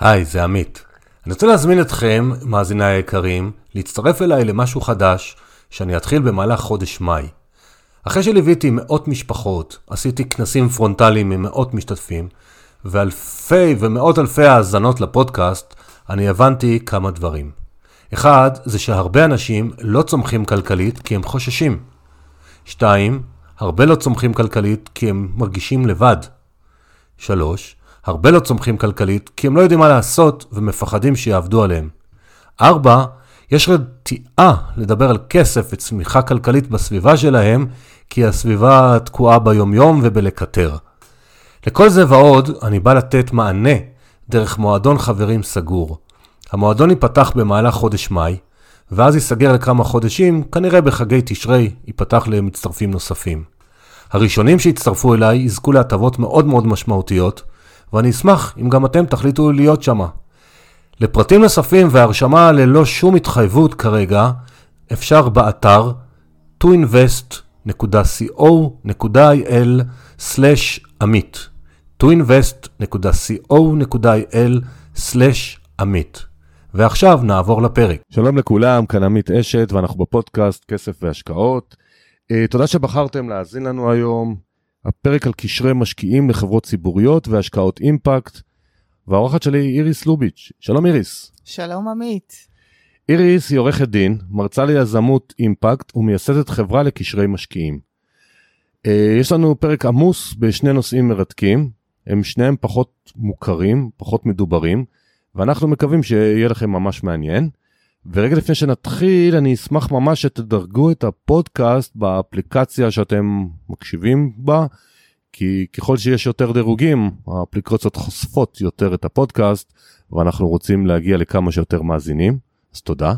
היי, זה עמית. אני רוצה להזמין אתכם, מאזיניי היקרים, להצטרף אליי למשהו חדש שאני אתחיל במהלך חודש מאי. אחרי שליוויתי מאות משפחות, עשיתי כנסים פרונטליים עם מאות משתתפים, ואלפי ומאות אלפי האזנות לפודקאסט, אני הבנתי כמה דברים. אחד, זה שהרבה אנשים לא צומחים כלכלית כי הם חוששים. שתיים, הרבה לא צומחים כלכלית כי הם מרגישים לבד. שלוש, הרבה לא צומחים כלכלית כי הם לא יודעים מה לעשות ומפחדים שיעבדו עליהם. ארבע, יש רתיעה לדבר על כסף וצמיחה כלכלית בסביבה שלהם, כי הסביבה תקועה ביומיום ובלקטר. לכל זה ועוד, אני בא לתת מענה דרך מועדון חברים סגור. המועדון ייפתח במהלך חודש מאי, ואז ייסגר לכמה חודשים, כנראה בחגי תשרי ייפתח למצטרפים נוספים. הראשונים שיצטרפו אליי יזכו להטבות מאוד מאוד משמעותיות, ואני אשמח אם גם אתם תחליטו להיות שמה. לפרטים נוספים והרשמה ללא שום התחייבות כרגע, אפשר באתר toinvest.co.il/עמית toinvest.co.il/עמית ועכשיו נעבור לפרק. שלום לכולם, כאן עמית אשת ואנחנו בפודקאסט כסף והשקעות. Uh, תודה שבחרתם להאזין לנו היום. הפרק על קשרי משקיעים לחברות ציבוריות והשקעות אימפקט. והאורחת שלי היא איריס לוביץ'. שלום איריס. שלום עמית. איריס היא עורכת דין, מרצה ליזמות אימפקט ומייסדת חברה לקשרי משקיעים. Uh, יש לנו פרק עמוס בשני נושאים מרתקים, הם שניהם פחות מוכרים, פחות מדוברים, ואנחנו מקווים שיהיה לכם ממש מעניין. ורגע לפני שנתחיל, אני אשמח ממש שתדרגו את הפודקאסט באפליקציה שאתם מקשיבים בה, כי ככל שיש יותר דירוגים, האפליקציות חושפות יותר את הפודקאסט, ואנחנו רוצים להגיע לכמה שיותר מאזינים, אז תודה.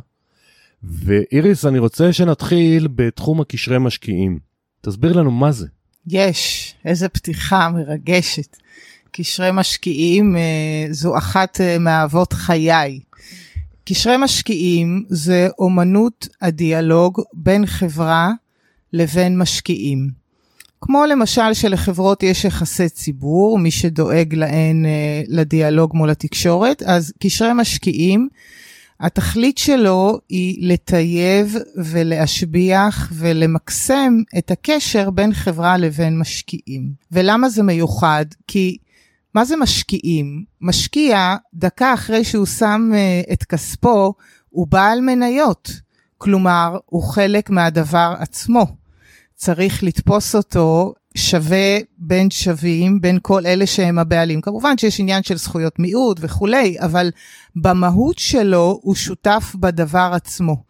ואיריס, אני רוצה שנתחיל בתחום הקשרי משקיעים. תסביר לנו מה זה. יש, איזה פתיחה מרגשת. קשרי משקיעים אה, זו אחת אה, מאהבות חיי. קשרי משקיעים זה אומנות הדיאלוג בין חברה לבין משקיעים. כמו למשל שלחברות יש יחסי ציבור, מי שדואג להן אה, לדיאלוג מול התקשורת, אז קשרי משקיעים, התכלית שלו היא לטייב ולהשביח ולמקסם את הקשר בין חברה לבין משקיעים. ולמה זה מיוחד? כי מה זה משקיעים? משקיע, דקה אחרי שהוא שם uh, את כספו, הוא בעל מניות. כלומר, הוא חלק מהדבר עצמו. צריך לתפוס אותו שווה בין שווים, בין כל אלה שהם הבעלים. כמובן שיש עניין של זכויות מיעוט וכולי, אבל במהות שלו הוא שותף בדבר עצמו.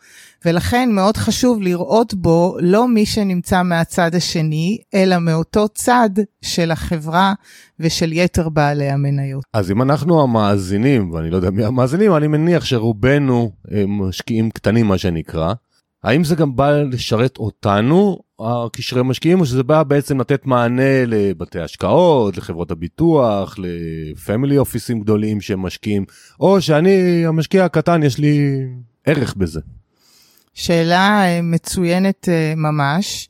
ולכן מאוד חשוב לראות בו לא מי שנמצא מהצד השני, אלא מאותו צד של החברה ושל יתר בעלי המניות. אז אם אנחנו המאזינים, ואני לא יודע מי המאזינים, אני מניח שרובנו משקיעים קטנים, מה שנקרא. האם זה גם בא לשרת אותנו, הקשרי משקיעים, או שזה בא בעצם לתת מענה לבתי השקעות, לחברות הביטוח, לפמילי אופיסים גדולים שהם משקיעים, או שאני המשקיע הקטן, יש לי ערך בזה? שאלה אה, מצוינת אה, ממש,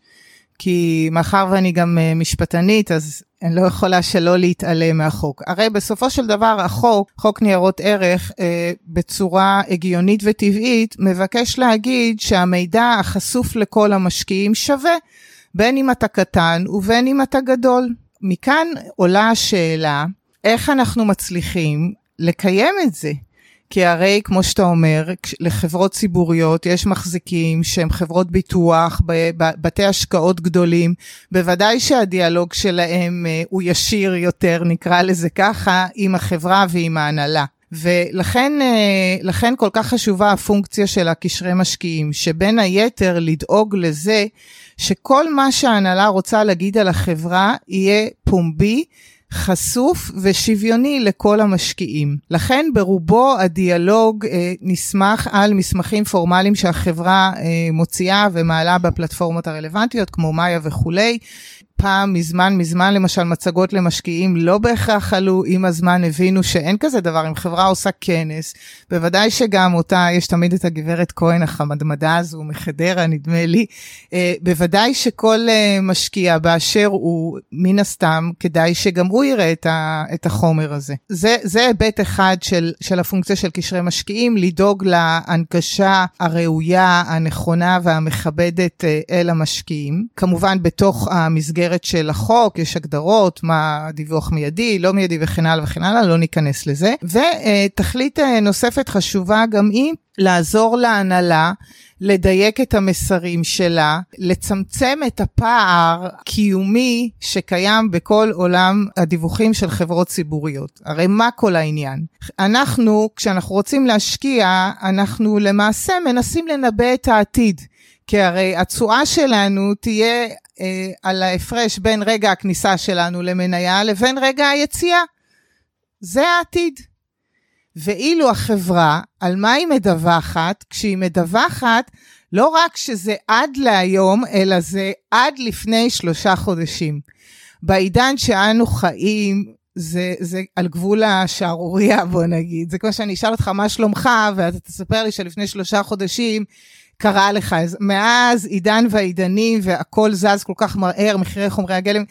כי מאחר ואני גם אה, משפטנית, אז אני לא יכולה שלא להתעלם מהחוק. הרי בסופו של דבר החוק, חוק ניירות ערך, בצורה הגיונית וטבעית, מבקש להגיד שהמידע החשוף לכל המשקיעים שווה, בין אם אתה קטן ובין אם אתה גדול. מכאן עולה השאלה, איך אנחנו מצליחים לקיים את זה? כי הרי, כמו שאתה אומר, לחברות ציבוריות יש מחזיקים שהם חברות ביטוח, בתי השקעות גדולים, בוודאי שהדיאלוג שלהם אה, הוא ישיר יותר, נקרא לזה ככה, עם החברה ועם ההנהלה. ולכן אה, לכן כל כך חשובה הפונקציה של הקשרי משקיעים, שבין היתר לדאוג לזה שכל מה שההנהלה רוצה להגיד על החברה יהיה פומבי. חשוף ושוויוני לכל המשקיעים. לכן ברובו הדיאלוג אה, נסמך על מסמכים פורמליים שהחברה אה, מוציאה ומעלה בפלטפורמות הרלוונטיות כמו מאיה וכולי. פעם, מזמן, מזמן, למשל, מצגות למשקיעים לא בהכרח עלו, עם הזמן הבינו שאין כזה דבר, אם חברה עושה כנס, בוודאי שגם אותה, יש תמיד את הגברת כהן החמדמדה הזו מחדרה, נדמה לי, אה, בוודאי שכל אה, משקיע באשר הוא, מן הסתם, כדאי שגם הוא יראה את, ה, את החומר הזה. זה, זה היבט אחד של, של הפונקציה של קשרי משקיעים, לדאוג להנגשה הראויה, הנכונה והמכבדת אה, אל המשקיעים. כמובן, בתוך המסגרת של החוק יש הגדרות, מה דיווח מיידי, לא מיידי וכן הלאה וכן הלאה, לא ניכנס לזה. ותכלית נוספת חשובה גם היא לעזור להנהלה לדייק את המסרים שלה, לצמצם את הפער קיומי שקיים בכל עולם הדיווחים של חברות ציבוריות. הרי מה כל העניין? אנחנו, כשאנחנו רוצים להשקיע, אנחנו למעשה מנסים לנבא את העתיד. כי הרי התשואה שלנו תהיה אה, על ההפרש בין רגע הכניסה שלנו למניה לבין רגע היציאה. זה העתיד. ואילו החברה, על מה היא מדווחת? כשהיא מדווחת, לא רק שזה עד להיום, אלא זה עד לפני שלושה חודשים. בעידן שאנו חיים, זה, זה על גבול השערורייה, בוא נגיד. זה כמו שאני אשאל אותך מה שלומך, ואתה תספר לי שלפני שלושה חודשים קרה לך. מאז עידן והעידנים והכל זז כל כך מהר, מחירי חומרי הגלם.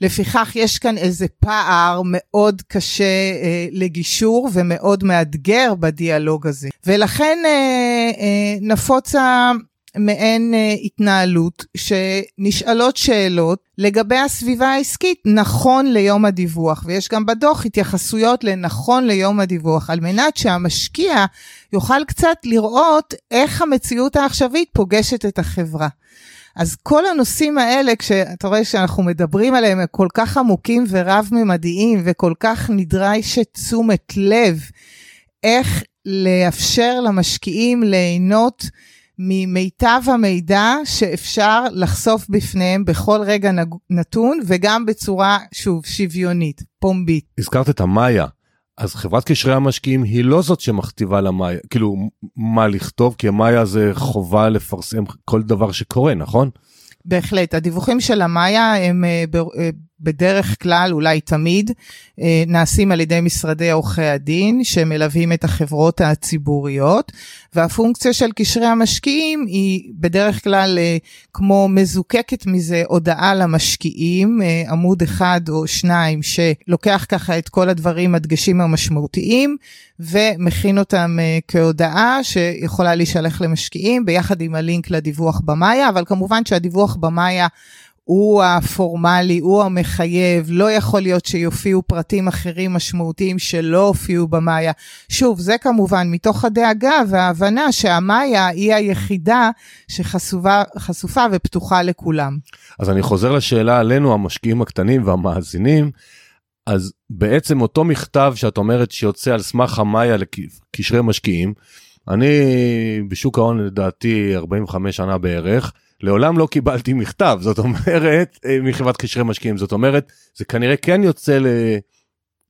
לפיכך יש כאן איזה פער מאוד קשה אה, לגישור ומאוד מאתגר בדיאלוג הזה. ולכן אה, אה, נפוצה מעין אה, התנהלות שנשאלות שאלות לגבי הסביבה העסקית נכון ליום הדיווח, ויש גם בדוח התייחסויות לנכון ליום הדיווח, על מנת שהמשקיע יוכל קצת לראות איך המציאות העכשווית פוגשת את החברה. אז כל הנושאים האלה, כשאתה רואה שאנחנו מדברים עליהם, הם כל כך עמוקים ורב-ממדיים, וכל כך נדרשת תשומת לב, איך לאפשר למשקיעים ליהנות ממיטב המידע שאפשר לחשוף בפניהם בכל רגע נתון, וגם בצורה, שוב, שוויונית, פומבית. הזכרת את המאיה. אז חברת קשרי המשקיעים היא לא זאת שמכתיבה למאיה, כאילו מה לכתוב, כי המאיה זה חובה לפרסם כל דבר שקורה, נכון? בהחלט, הדיווחים של המאיה הם אה, אה, בדרך כלל, אולי תמיד, אה, נעשים על ידי משרדי עורכי הדין שמלווים את החברות הציבוריות, והפונקציה של קשרי המשקיעים היא בדרך כלל כמו מזוקקת מזה הודעה למשקיעים, עמוד אחד או שניים שלוקח ככה את כל הדברים, הדגשים המשמעותיים, ומכין אותם כהודעה שיכולה להישלח למשקיעים ביחד עם הלינק לדיווח במאיה, אבל כמובן שהדיווח במאיה הוא הפורמלי, הוא המחייב, לא יכול להיות שיופיעו פרטים אחרים משמעותיים שלא הופיעו במאיה. שוב, זה כמובן מתוך הדאגה וההבנה שהמאיה היא היחידה שחשופה ופתוחה לכולם. אז אני חוזר לשאלה עלינו, המשקיעים הקטנים והמאזינים. אז בעצם אותו מכתב שאת אומרת שיוצא על סמך המאיה לקשרי משקיעים, אני בשוק ההון לדעתי 45 שנה בערך, לעולם לא קיבלתי מכתב, זאת אומרת, אה, מחברת קשרי משקיעים, זאת אומרת, זה כנראה כן יוצא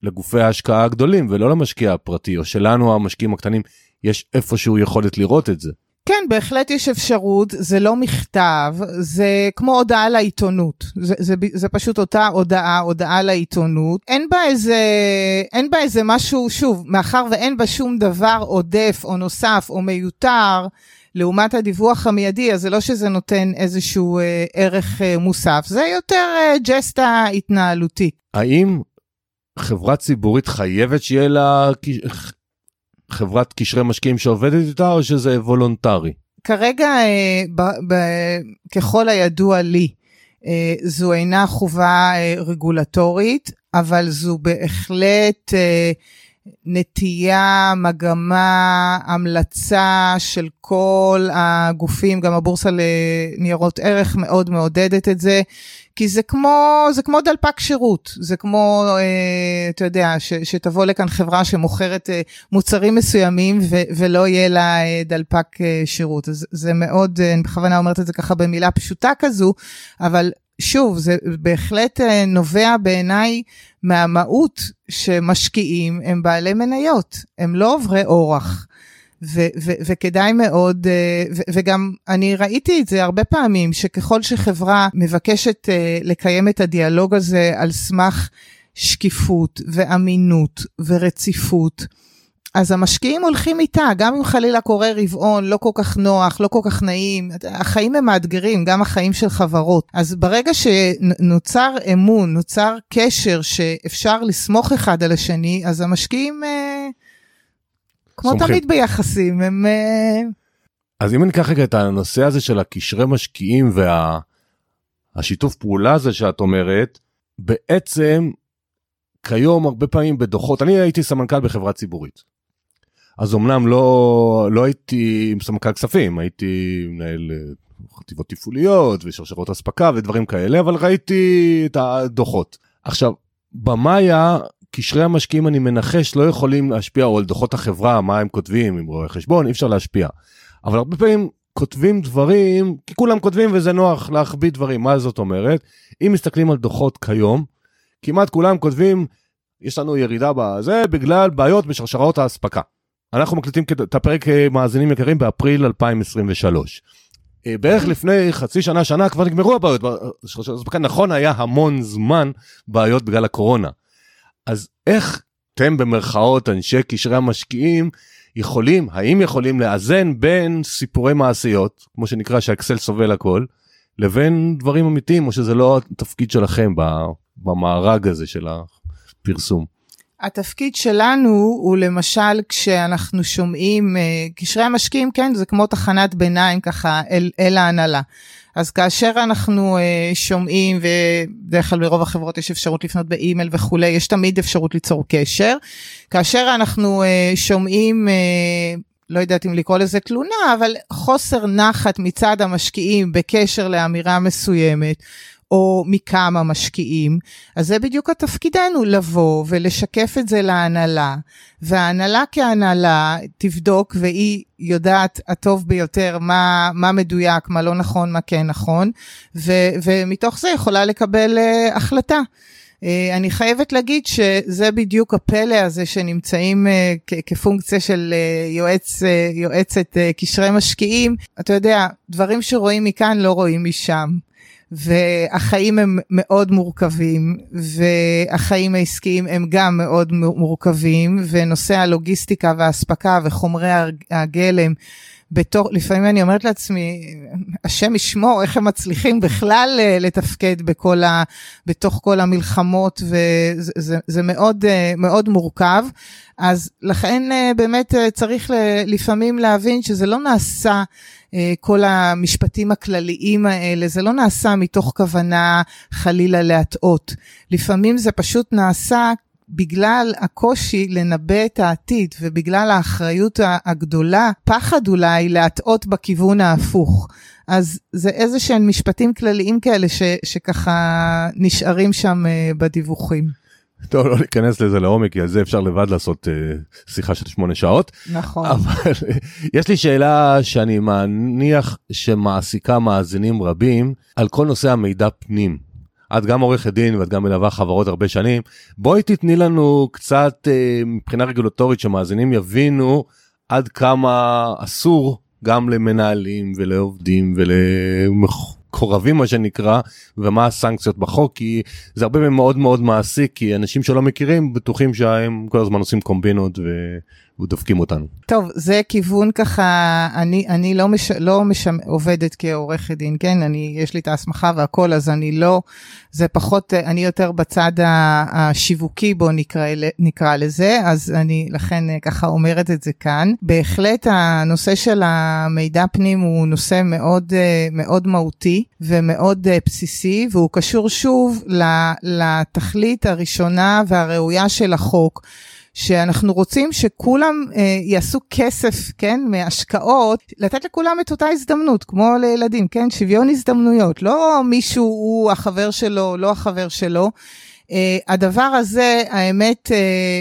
לגופי ההשקעה הגדולים ולא למשקיע הפרטי, או שלנו המשקיעים הקטנים יש איפשהו יכולת לראות את זה. כן, בהחלט יש אפשרות, זה לא מכתב, זה כמו הודעה לעיתונות. זה, זה, זה פשוט אותה הודעה, הודעה לעיתונות. אין בה איזה, אין בה איזה משהו, שוב, מאחר ואין בה שום דבר עודף או נוסף או מיותר, לעומת הדיווח המיידי, אז זה לא שזה נותן איזשהו אה, ערך אה, מוסף, זה יותר אה, ג'סטה התנהלותית. האם חברה ציבורית חייבת שיהיה לה חברת קשרי משקיעים שעובדת איתה, או שזה וולונטרי? כרגע, אה, ב, ב, ככל הידוע לי, אה, זו אינה חובה אה, רגולטורית, אבל זו בהחלט אה, נטייה, מגמה, המלצה של כל הגופים, גם הבורסה לניירות ערך מאוד מעודדת את זה, כי זה כמו, זה כמו דלפק שירות, זה כמו, אה, אתה יודע, ש, שתבוא לכאן חברה שמוכרת אה, מוצרים מסוימים ו, ולא יהיה לה אה, דלפק אה, שירות. אז זה מאוד, אה, אני בכוונה אומרת את זה ככה במילה פשוטה כזו, אבל שוב, זה בהחלט אה, נובע בעיניי מהמהות שמשקיעים הם בעלי מניות, הם לא עוברי אורח. ו- ו- וכדאי מאוד, ו- וגם אני ראיתי את זה הרבה פעמים, שככל שחברה מבקשת לקיים את הדיאלוג הזה על סמך שקיפות ואמינות ורציפות, אז המשקיעים הולכים איתה, גם אם חלילה קורה רבעון לא כל כך נוח, לא כל כך נעים, החיים הם מאתגרים, גם החיים של חברות. אז ברגע שנוצר אמון, נוצר קשר שאפשר לסמוך אחד על השני, אז המשקיעים, אה, כמו סומכים. תמיד ביחסים, הם... אה... אז אם אני אקח רגע את הנושא הזה של הקשרי משקיעים והשיתוף וה... פעולה הזה שאת אומרת, בעצם כיום הרבה פעמים בדוחות, אני הייתי סמנכ"ל בחברה ציבורית. אז אמנם לא, לא הייתי עם סמנכ"ל כספים, הייתי מנהל אה, חטיבות תפעוליות ושרשרות אספקה ודברים כאלה, אבל ראיתי את הדוחות. עכשיו, במאיה, קשרי המשקיעים אני מנחש לא יכולים להשפיע, או על דוחות החברה, מה הם כותבים, עם רואי חשבון, אי אפשר להשפיע. אבל הרבה פעמים כותבים דברים, כי כולם כותבים וזה נוח להחביא דברים, מה זאת אומרת? אם מסתכלים על דוחות כיום, כמעט כולם כותבים, יש לנו ירידה בזה בגלל בעיות בשרשרות האספקה. אנחנו מקליטים את הפרק אה, מאזינים יקרים באפריל 2023. אה, בערך לפני חצי שנה, שנה כבר נגמרו הבעיות. נכון היה המון זמן בעיות בגלל הקורונה. אז איך אתם במרכאות, אנשי קשרי המשקיעים, יכולים, האם יכולים לאזן בין סיפורי מעשיות, כמו שנקרא שהאקסל סובל הכל, לבין דברים אמיתיים, או שזה לא התפקיד שלכם במארג הזה של הפרסום? התפקיד שלנו הוא למשל כשאנחנו שומעים, אה, קשרי המשקיעים, כן, זה כמו תחנת ביניים ככה אל, אל ההנהלה. אז כאשר אנחנו uh, שומעים, ובדרך כלל ברוב החברות יש אפשרות לפנות באימייל וכולי, יש תמיד אפשרות ליצור קשר. כאשר אנחנו uh, שומעים, לא יודעת אם לקרוא לזה תלונה, אבל חוסר נחת מצד המשקיעים בקשר לאמירה מסוימת, או מכמה משקיעים, אז זה בדיוק התפקידנו, לבוא ולשקף את זה להנהלה, וההנהלה כהנהלה תבדוק, והיא יודעת הטוב ביותר מה, מה מדויק, מה לא נכון, מה כן נכון, ו, ומתוך זה יכולה לקבל uh, החלטה. Uh, אני חייבת להגיד שזה בדיוק הפלא הזה שנמצאים uh, כפונקציה של uh, יועץ, uh, יועצת uh, קשרי משקיעים. אתה יודע, דברים שרואים מכאן לא רואים משם. והחיים הם מאוד מורכבים, והחיים העסקיים הם גם מאוד מורכבים, ונושא הלוגיסטיקה והאספקה וחומרי הגלם, בתור, לפעמים אני אומרת לעצמי, השם ישמור, איך הם מצליחים בכלל אה, לתפקד בכל ה, בתוך כל המלחמות, וזה זה, זה מאוד, אה, מאוד מורכב. אז לכן אה, באמת צריך לפעמים להבין שזה לא נעשה כל המשפטים הכלליים האלה, זה לא נעשה מתוך כוונה חלילה להטעות. לפעמים זה פשוט נעשה בגלל הקושי לנבא את העתיד ובגלל האחריות הגדולה, פחד אולי להטעות בכיוון ההפוך. אז זה איזה שהם משפטים כלליים כאלה ש, שככה נשארים שם אה, בדיווחים. טוב, לא ניכנס לזה לעומק, כי על זה אפשר לבד לעשות uh, שיחה של שמונה שעות. נכון. אבל יש לי שאלה שאני מניח שמעסיקה מאזינים רבים על כל נושא המידע פנים. את גם עורכת דין ואת גם מלווה חברות הרבה שנים. בואי תתני לנו קצת uh, מבחינה רגולטורית שמאזינים יבינו עד כמה אסור גם למנהלים ולעובדים ולמח... מקורבים מה שנקרא ומה הסנקציות בחוק כי זה הרבה מאוד מאוד מעסיק כי אנשים שלא מכירים בטוחים שהם כל הזמן עושים קומבינות ו... ודופקים אותנו. טוב זה כיוון ככה אני אני לא מש, לא מש, עובדת כעורכת דין כן אני יש לי את ההסמכה והכל אז אני לא זה פחות אני יותר בצד השיווקי בו נקרא נקרא לזה אז אני לכן ככה אומרת את זה כאן בהחלט הנושא של המידע פנים הוא נושא מאוד מאוד מהותי ומאוד בסיסי והוא קשור שוב לתכלית הראשונה והראויה של החוק. שאנחנו רוצים שכולם אה, יעשו כסף, כן, מהשקעות, לתת לכולם את אותה הזדמנות, כמו לילדים, כן, שוויון הזדמנויות, לא מישהו הוא החבר שלו, לא החבר שלו. אה, הדבר הזה, האמת, אה,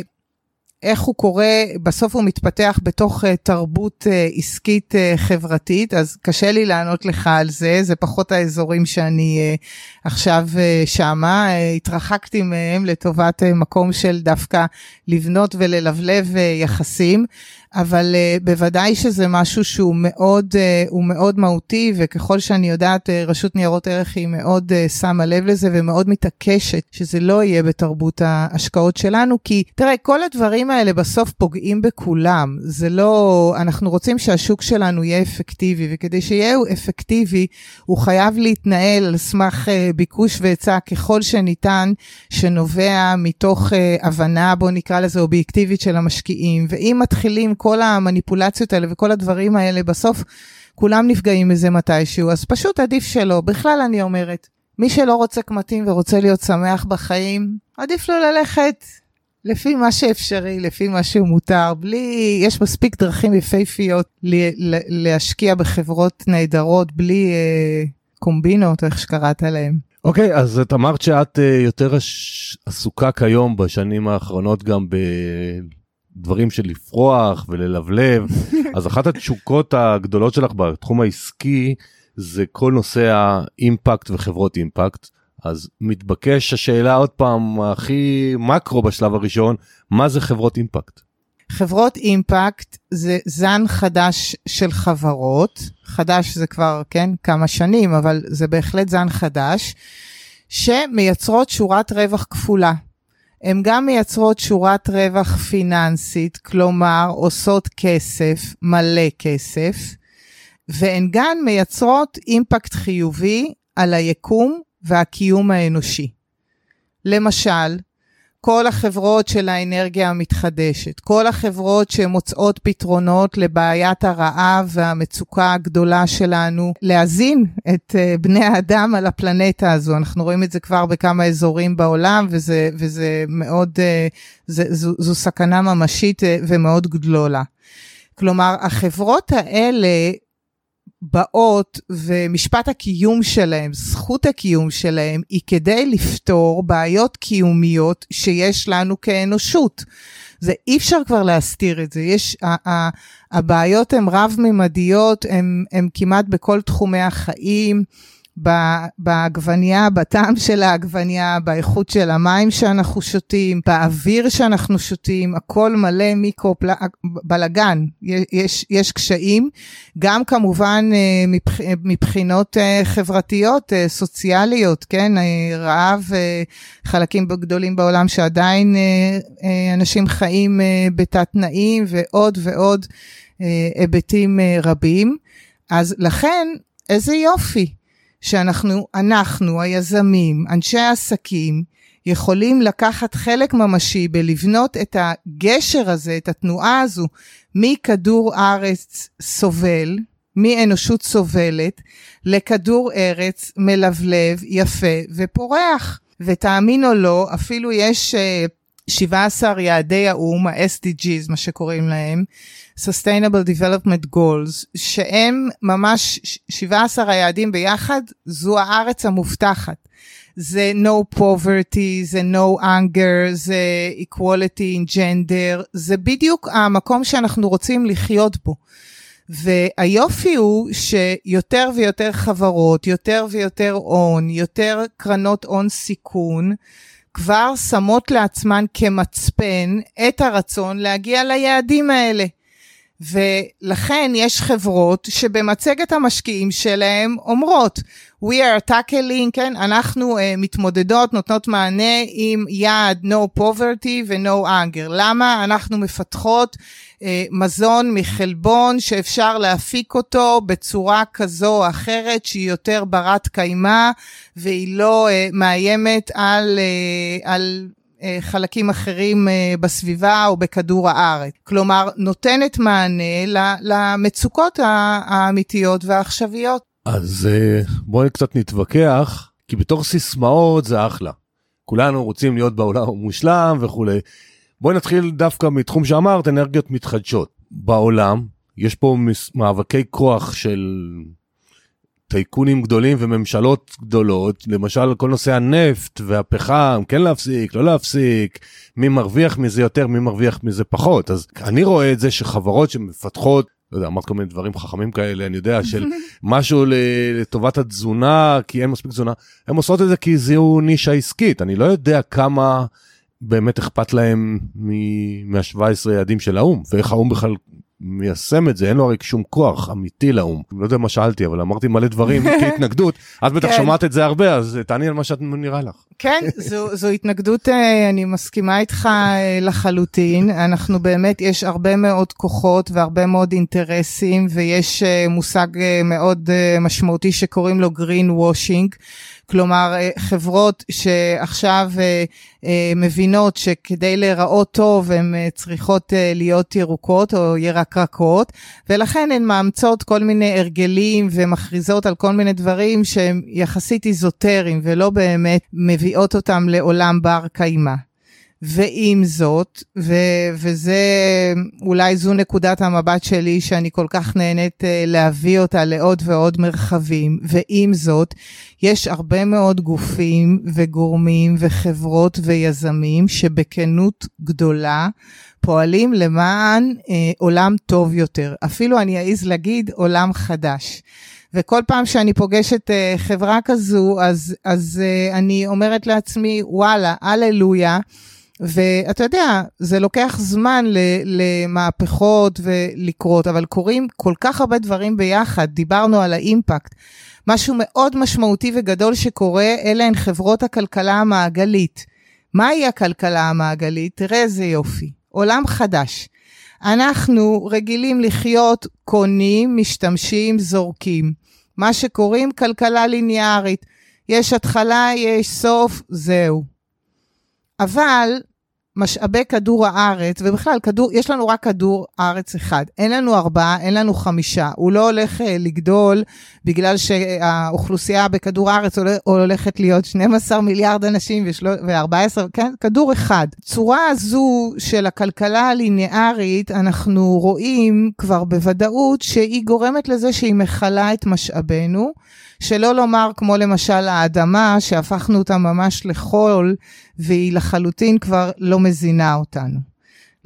איך הוא קורה, בסוף הוא מתפתח בתוך uh, תרבות uh, עסקית uh, חברתית, אז קשה לי לענות לך על זה, זה פחות האזורים שאני עכשיו שמה, התרחקתי מהם לטובת מקום של דווקא לבנות וללבלב יחסים. אבל uh, בוודאי שזה משהו שהוא מאוד, uh, מאוד מהותי, וככל שאני יודעת, uh, רשות ניירות ערך היא מאוד uh, שמה לב לזה ומאוד מתעקשת שזה לא יהיה בתרבות ההשקעות שלנו, כי תראה, כל הדברים האלה בסוף פוגעים בכולם. זה לא, אנחנו רוצים שהשוק שלנו יהיה אפקטיבי, וכדי שיהיה אפקטיבי, הוא חייב להתנהל על סמך uh, ביקוש והיצע ככל שניתן, שנובע מתוך uh, הבנה, בוא נקרא לזה אובייקטיבית של המשקיעים. ואם מתחילים כל המניפולציות האלה וכל הדברים האלה, בסוף כולם נפגעים מזה מתישהו, אז פשוט עדיף שלא. בכלל אני אומרת, מי שלא רוצה קמטים ורוצה להיות שמח בחיים, עדיף לו ללכת לפי מה שאפשרי, לפי מה שהוא מותר, בלי, יש מספיק דרכים יפהפיות להשקיע בחברות נהדרות, בלי אה, קומבינות, איך שקראת להם. אוקיי, okay, אז את אמרת שאת uh, יותר עסוקה כיום בשנים האחרונות גם ב... דברים של לפרוח וללבלב אז אחת התשוקות הגדולות שלך בתחום העסקי זה כל נושא האימפקט וחברות אימפקט אז מתבקש השאלה עוד פעם הכי מקרו בשלב הראשון מה זה חברות אימפקט. חברות אימפקט זה זן חדש של חברות חדש זה כבר כן כמה שנים אבל זה בהחלט זן חדש שמייצרות שורת רווח כפולה. הן גם מייצרות שורת רווח פיננסית, כלומר עושות כסף, מלא כסף, והן גם מייצרות אימפקט חיובי על היקום והקיום האנושי. למשל, כל החברות של האנרגיה המתחדשת, כל החברות שמוצאות פתרונות לבעיית הרעב והמצוקה הגדולה שלנו, להזין את uh, בני האדם על הפלנטה הזו. אנחנו רואים את זה כבר בכמה אזורים בעולם, וזה, וזה מאוד, uh, זה, זו, זו סכנה ממשית uh, ומאוד גדולה. כלומר, החברות האלה באות ומשפט הקיום שלהם, זכות הקיום שלהם, היא כדי לפתור בעיות קיומיות שיש לנו כאנושות. זה אי אפשר כבר להסתיר את זה. יש, הבעיות הן רב-ממדיות, הן כמעט בכל תחומי החיים. בעגבנייה, בטעם של העגבנייה, באיכות של המים שאנחנו שותים, באוויר שאנחנו שותים, הכל מלא מיקרו בלאגן, יש, יש קשיים, גם כמובן אה, מבח, מבחינות אה, חברתיות, אה, סוציאליות, כן, רעב, חלקים גדולים בעולם שעדיין אנשים חיים בתת תנאים ועוד ועוד היבטים רבים. אז לכן, איזה יופי. שאנחנו, אנחנו, היזמים, אנשי העסקים, יכולים לקחת חלק ממשי בלבנות את הגשר הזה, את התנועה הזו, מכדור ארץ סובל, מאנושות סובלת, לכדור ארץ מלבלב, יפה ופורח. ותאמין או לא, אפילו יש uh, 17 יעדי האו"ם, ה-SDGs, מה שקוראים להם, Sustainable Development Goals, שהם ממש 17 היעדים ביחד, זו הארץ המובטחת. זה no poverty, זה no anger, זה equality in gender, זה בדיוק המקום שאנחנו רוצים לחיות בו. והיופי הוא שיותר ויותר חברות, יותר ויותר הון, יותר קרנות הון סיכון, כבר שמות לעצמן כמצפן את הרצון להגיע ליעדים האלה. ולכן יש חברות שבמצגת המשקיעים שלהם אומרות, We are tackling, כן, אנחנו uh, מתמודדות, נותנות מענה עם יעד no poverty ו-no anger. למה? אנחנו מפתחות מזון מחלבון שאפשר להפיק אותו בצורה כזו או אחרת שהיא יותר ברת קיימא והיא לא uh, מאיימת על, uh, על אה, חלקים אחרים אה, בסביבה או בכדור הארץ. כלומר, נותנת מענה למצוקות האמיתיות והעכשוויות. אז אה, בואי קצת נתווכח, כי בתור סיסמאות זה אחלה. כולנו רוצים להיות בעולם מושלם וכולי. בואי נתחיל דווקא מתחום שאמרת, אנרגיות מתחדשות. בעולם יש פה מאבקי כוח של טייקונים גדולים וממשלות גדולות, למשל כל נושא הנפט והפחם, כן להפסיק, לא להפסיק, מי מרוויח מזה יותר, מי מרוויח מזה פחות. אז אני רואה את זה שחברות שמפתחות, לא יודע, אמרת כל מיני דברים חכמים כאלה, אני יודע, של משהו לטובת התזונה, כי אין מספיק תזונה, הן עושות את זה כי זהו נישה עסקית, אני לא יודע כמה באמת אכפת להם מה-17 יעדים של האו"ם, ואיך האו"ם בכלל מיישם את זה, אין לו הרי שום כוח אמיתי לאו"ם. לא יודע מה שאלתי, אבל אמרתי מלא דברים כהתנגדות. את בטח כן. שומעת את זה הרבה, אז תעני על מה שאת נראה לך. כן, זו, זו התנגדות, אה, אני מסכימה איתך אה, לחלוטין. אנחנו באמת, יש הרבה מאוד כוחות והרבה מאוד אינטרסים, ויש אה, מושג מאוד משמעותי שקוראים לו green washing. כלומר, אה, חברות שעכשיו אה, אה, מבינות שכדי להיראות טוב הן צריכות להיות ירוקות או ירקרקות, ולכן הן מאמצות כל מיני הרגלים ומכריזות על כל מיני דברים שהם יחסית איזוטריים ולא באמת מביאות אותם לעולם בר קיימא. ועם זאת, ו- וזה אולי זו נקודת המבט שלי שאני כל כך נהנית אה, להביא אותה לעוד ועוד מרחבים, ועם זאת, יש הרבה מאוד גופים וגורמים וחברות ויזמים שבכנות גדולה פועלים למען אה, עולם טוב יותר. אפילו אני אעז להגיד עולם חדש. וכל פעם שאני פוגשת uh, חברה כזו, אז, אז uh, אני אומרת לעצמי, וואלה, הללויה. ואתה יודע, זה לוקח זמן למהפכות ולקרות, אבל קורים כל כך הרבה דברים ביחד. דיברנו על האימפקט. משהו מאוד משמעותי וגדול שקורה, אלה הן חברות הכלכלה המעגלית. מהי הכלכלה המעגלית? תראה איזה יופי. עולם חדש. אנחנו רגילים לחיות, קונים, משתמשים, זורקים. מה שקוראים כלכלה ליניארית. יש התחלה, יש סוף, זהו. אבל משאבי כדור הארץ, ובכלל, כדור, יש לנו רק כדור הארץ אחד. אין לנו ארבעה, אין לנו חמישה. הוא לא הולך אה, לגדול בגלל שהאוכלוסייה בכדור הארץ הולכת להיות 12 מיליארד אנשים ו-14, כן? כדור אחד. צורה הזו של הכלכלה הליניארית, אנחנו רואים כבר בוודאות שהיא גורמת לזה שהיא מכלה את משאבינו. שלא לומר כמו למשל האדמה, שהפכנו אותה ממש לחול, והיא לחלוטין כבר לא מזינה אותנו.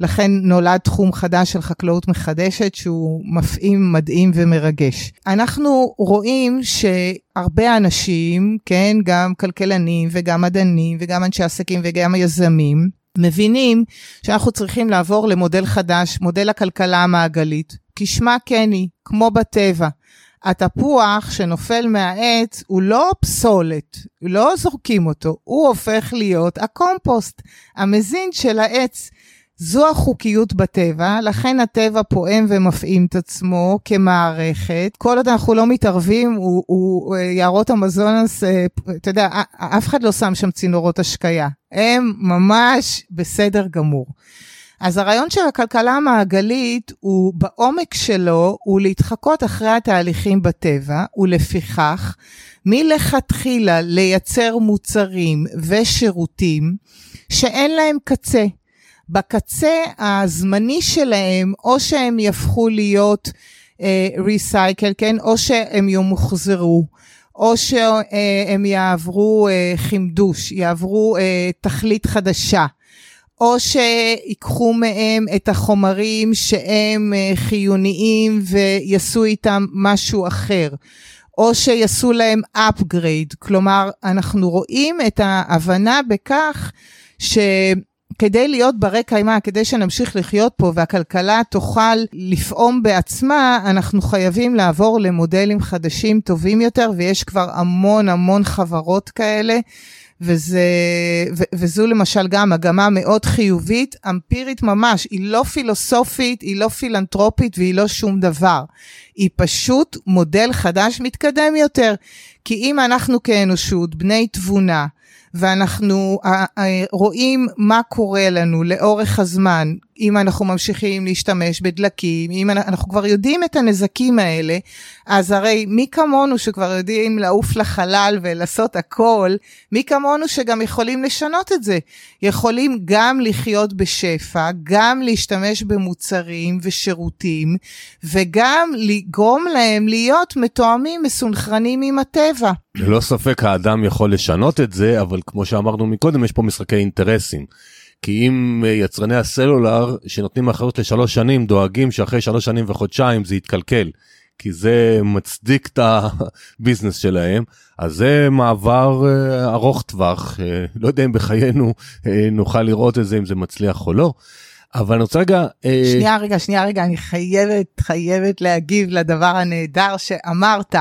לכן נולד תחום חדש של חקלאות מחדשת שהוא מפעים, מדהים ומרגש. אנחנו רואים שהרבה אנשים, כן, גם כלכלנים וגם מדענים וגם אנשי עסקים וגם יזמים, מבינים שאנחנו צריכים לעבור למודל חדש, מודל הכלכלה המעגלית. כשמה כן היא, כמו בטבע. התפוח שנופל מהעץ הוא לא פסולת, לא זורקים אותו, הוא הופך להיות הקומפוסט, המזין של העץ. זו החוקיות בטבע, לכן הטבע פועם ומפעים את עצמו כמערכת. כל עוד אנחנו לא מתערבים, הוא, הוא יערות המזונס, אתה יודע, אף אחד לא שם שם צינורות השקיה. הם ממש בסדר גמור. אז הרעיון של הכלכלה המעגלית הוא בעומק שלו הוא להתחקות אחרי התהליכים בטבע ולפיכך מלכתחילה לייצר מוצרים ושירותים שאין להם קצה. בקצה הזמני שלהם או שהם יהפכו להיות ריסייקל, uh, כן? או שהם ימוחזרו. או שהם יעברו uh, חימדוש, יעברו uh, תכלית חדשה. או שיקחו מהם את החומרים שהם חיוניים ויעשו איתם משהו אחר, או שיעשו להם upgrade, כלומר אנחנו רואים את ההבנה בכך שכדי להיות ברי קיימא, כדי שנמשיך לחיות פה והכלכלה תוכל לפעום בעצמה, אנחנו חייבים לעבור למודלים חדשים טובים יותר, ויש כבר המון המון חברות כאלה. וזה, ו, וזו למשל גם מגמה מאוד חיובית, אמפירית ממש, היא לא פילוסופית, היא לא פילנטרופית והיא לא שום דבר. היא פשוט מודל חדש מתקדם יותר. כי אם אנחנו כאנושות, בני תבונה, ואנחנו רואים מה קורה לנו לאורך הזמן, אם אנחנו ממשיכים להשתמש בדלקים, אם אנחנו כבר יודעים את הנזקים האלה, אז הרי מי כמונו שכבר יודעים לעוף לחלל ולעשות הכל, מי כמונו שגם יכולים לשנות את זה. יכולים גם לחיות בשפע, גם להשתמש במוצרים ושירותים, וגם לגרום להם להיות מתואמים, מסונכרנים עם הטבע. ללא ספק האדם יכול לשנות את זה, אבל כמו שאמרנו מקודם, יש פה משחקי אינטרסים. כי אם אה, יצרני הסלולר שנותנים אחריות לשלוש שנים דואגים שאחרי שלוש שנים וחודשיים זה יתקלקל. כי זה מצדיק את הביזנס שלהם, אז זה מעבר uh, ארוך טווח, uh, לא יודע אם בחיינו נוכל לראות את זה אם זה מצליח או לא. אבל אני רוצה רגע... שנייה רגע, שנייה רגע, אני חייבת, חייבת להגיב לדבר הנהדר שאמרת.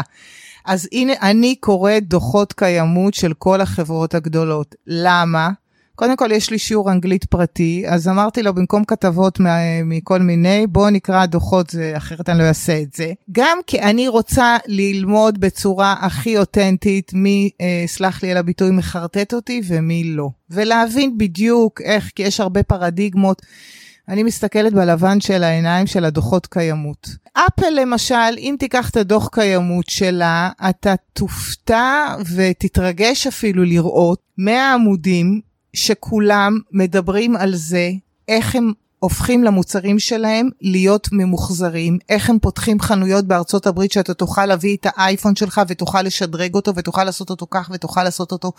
אז הנה, אני קוראת דוחות קיימות של כל החברות הגדולות. למה? קודם כל יש לי שיעור אנגלית פרטי, אז אמרתי לו במקום כתבות מכל מיני, בוא נקרא דוחות, זה, אחרת אני לא אעשה את זה. גם כי אני רוצה ללמוד בצורה הכי אותנטית מי, אה, סלח לי על הביטוי, מחרטט אותי ומי לא. ולהבין בדיוק איך, כי יש הרבה פרדיגמות. אני מסתכלת בלבן של העיניים של הדוחות קיימות. אפל למשל, אם תיקח את הדוח קיימות שלה, אתה תופתע ותתרגש אפילו לראות 100 עמודים שכולם מדברים על זה, איך הם הופכים למוצרים שלהם להיות ממוחזרים, איך הם פותחים חנויות בארצות הברית שאתה תוכל להביא את האייפון שלך ותוכל לשדרג אותו ותוכל לעשות אותו כך ותוכל לעשות אותו.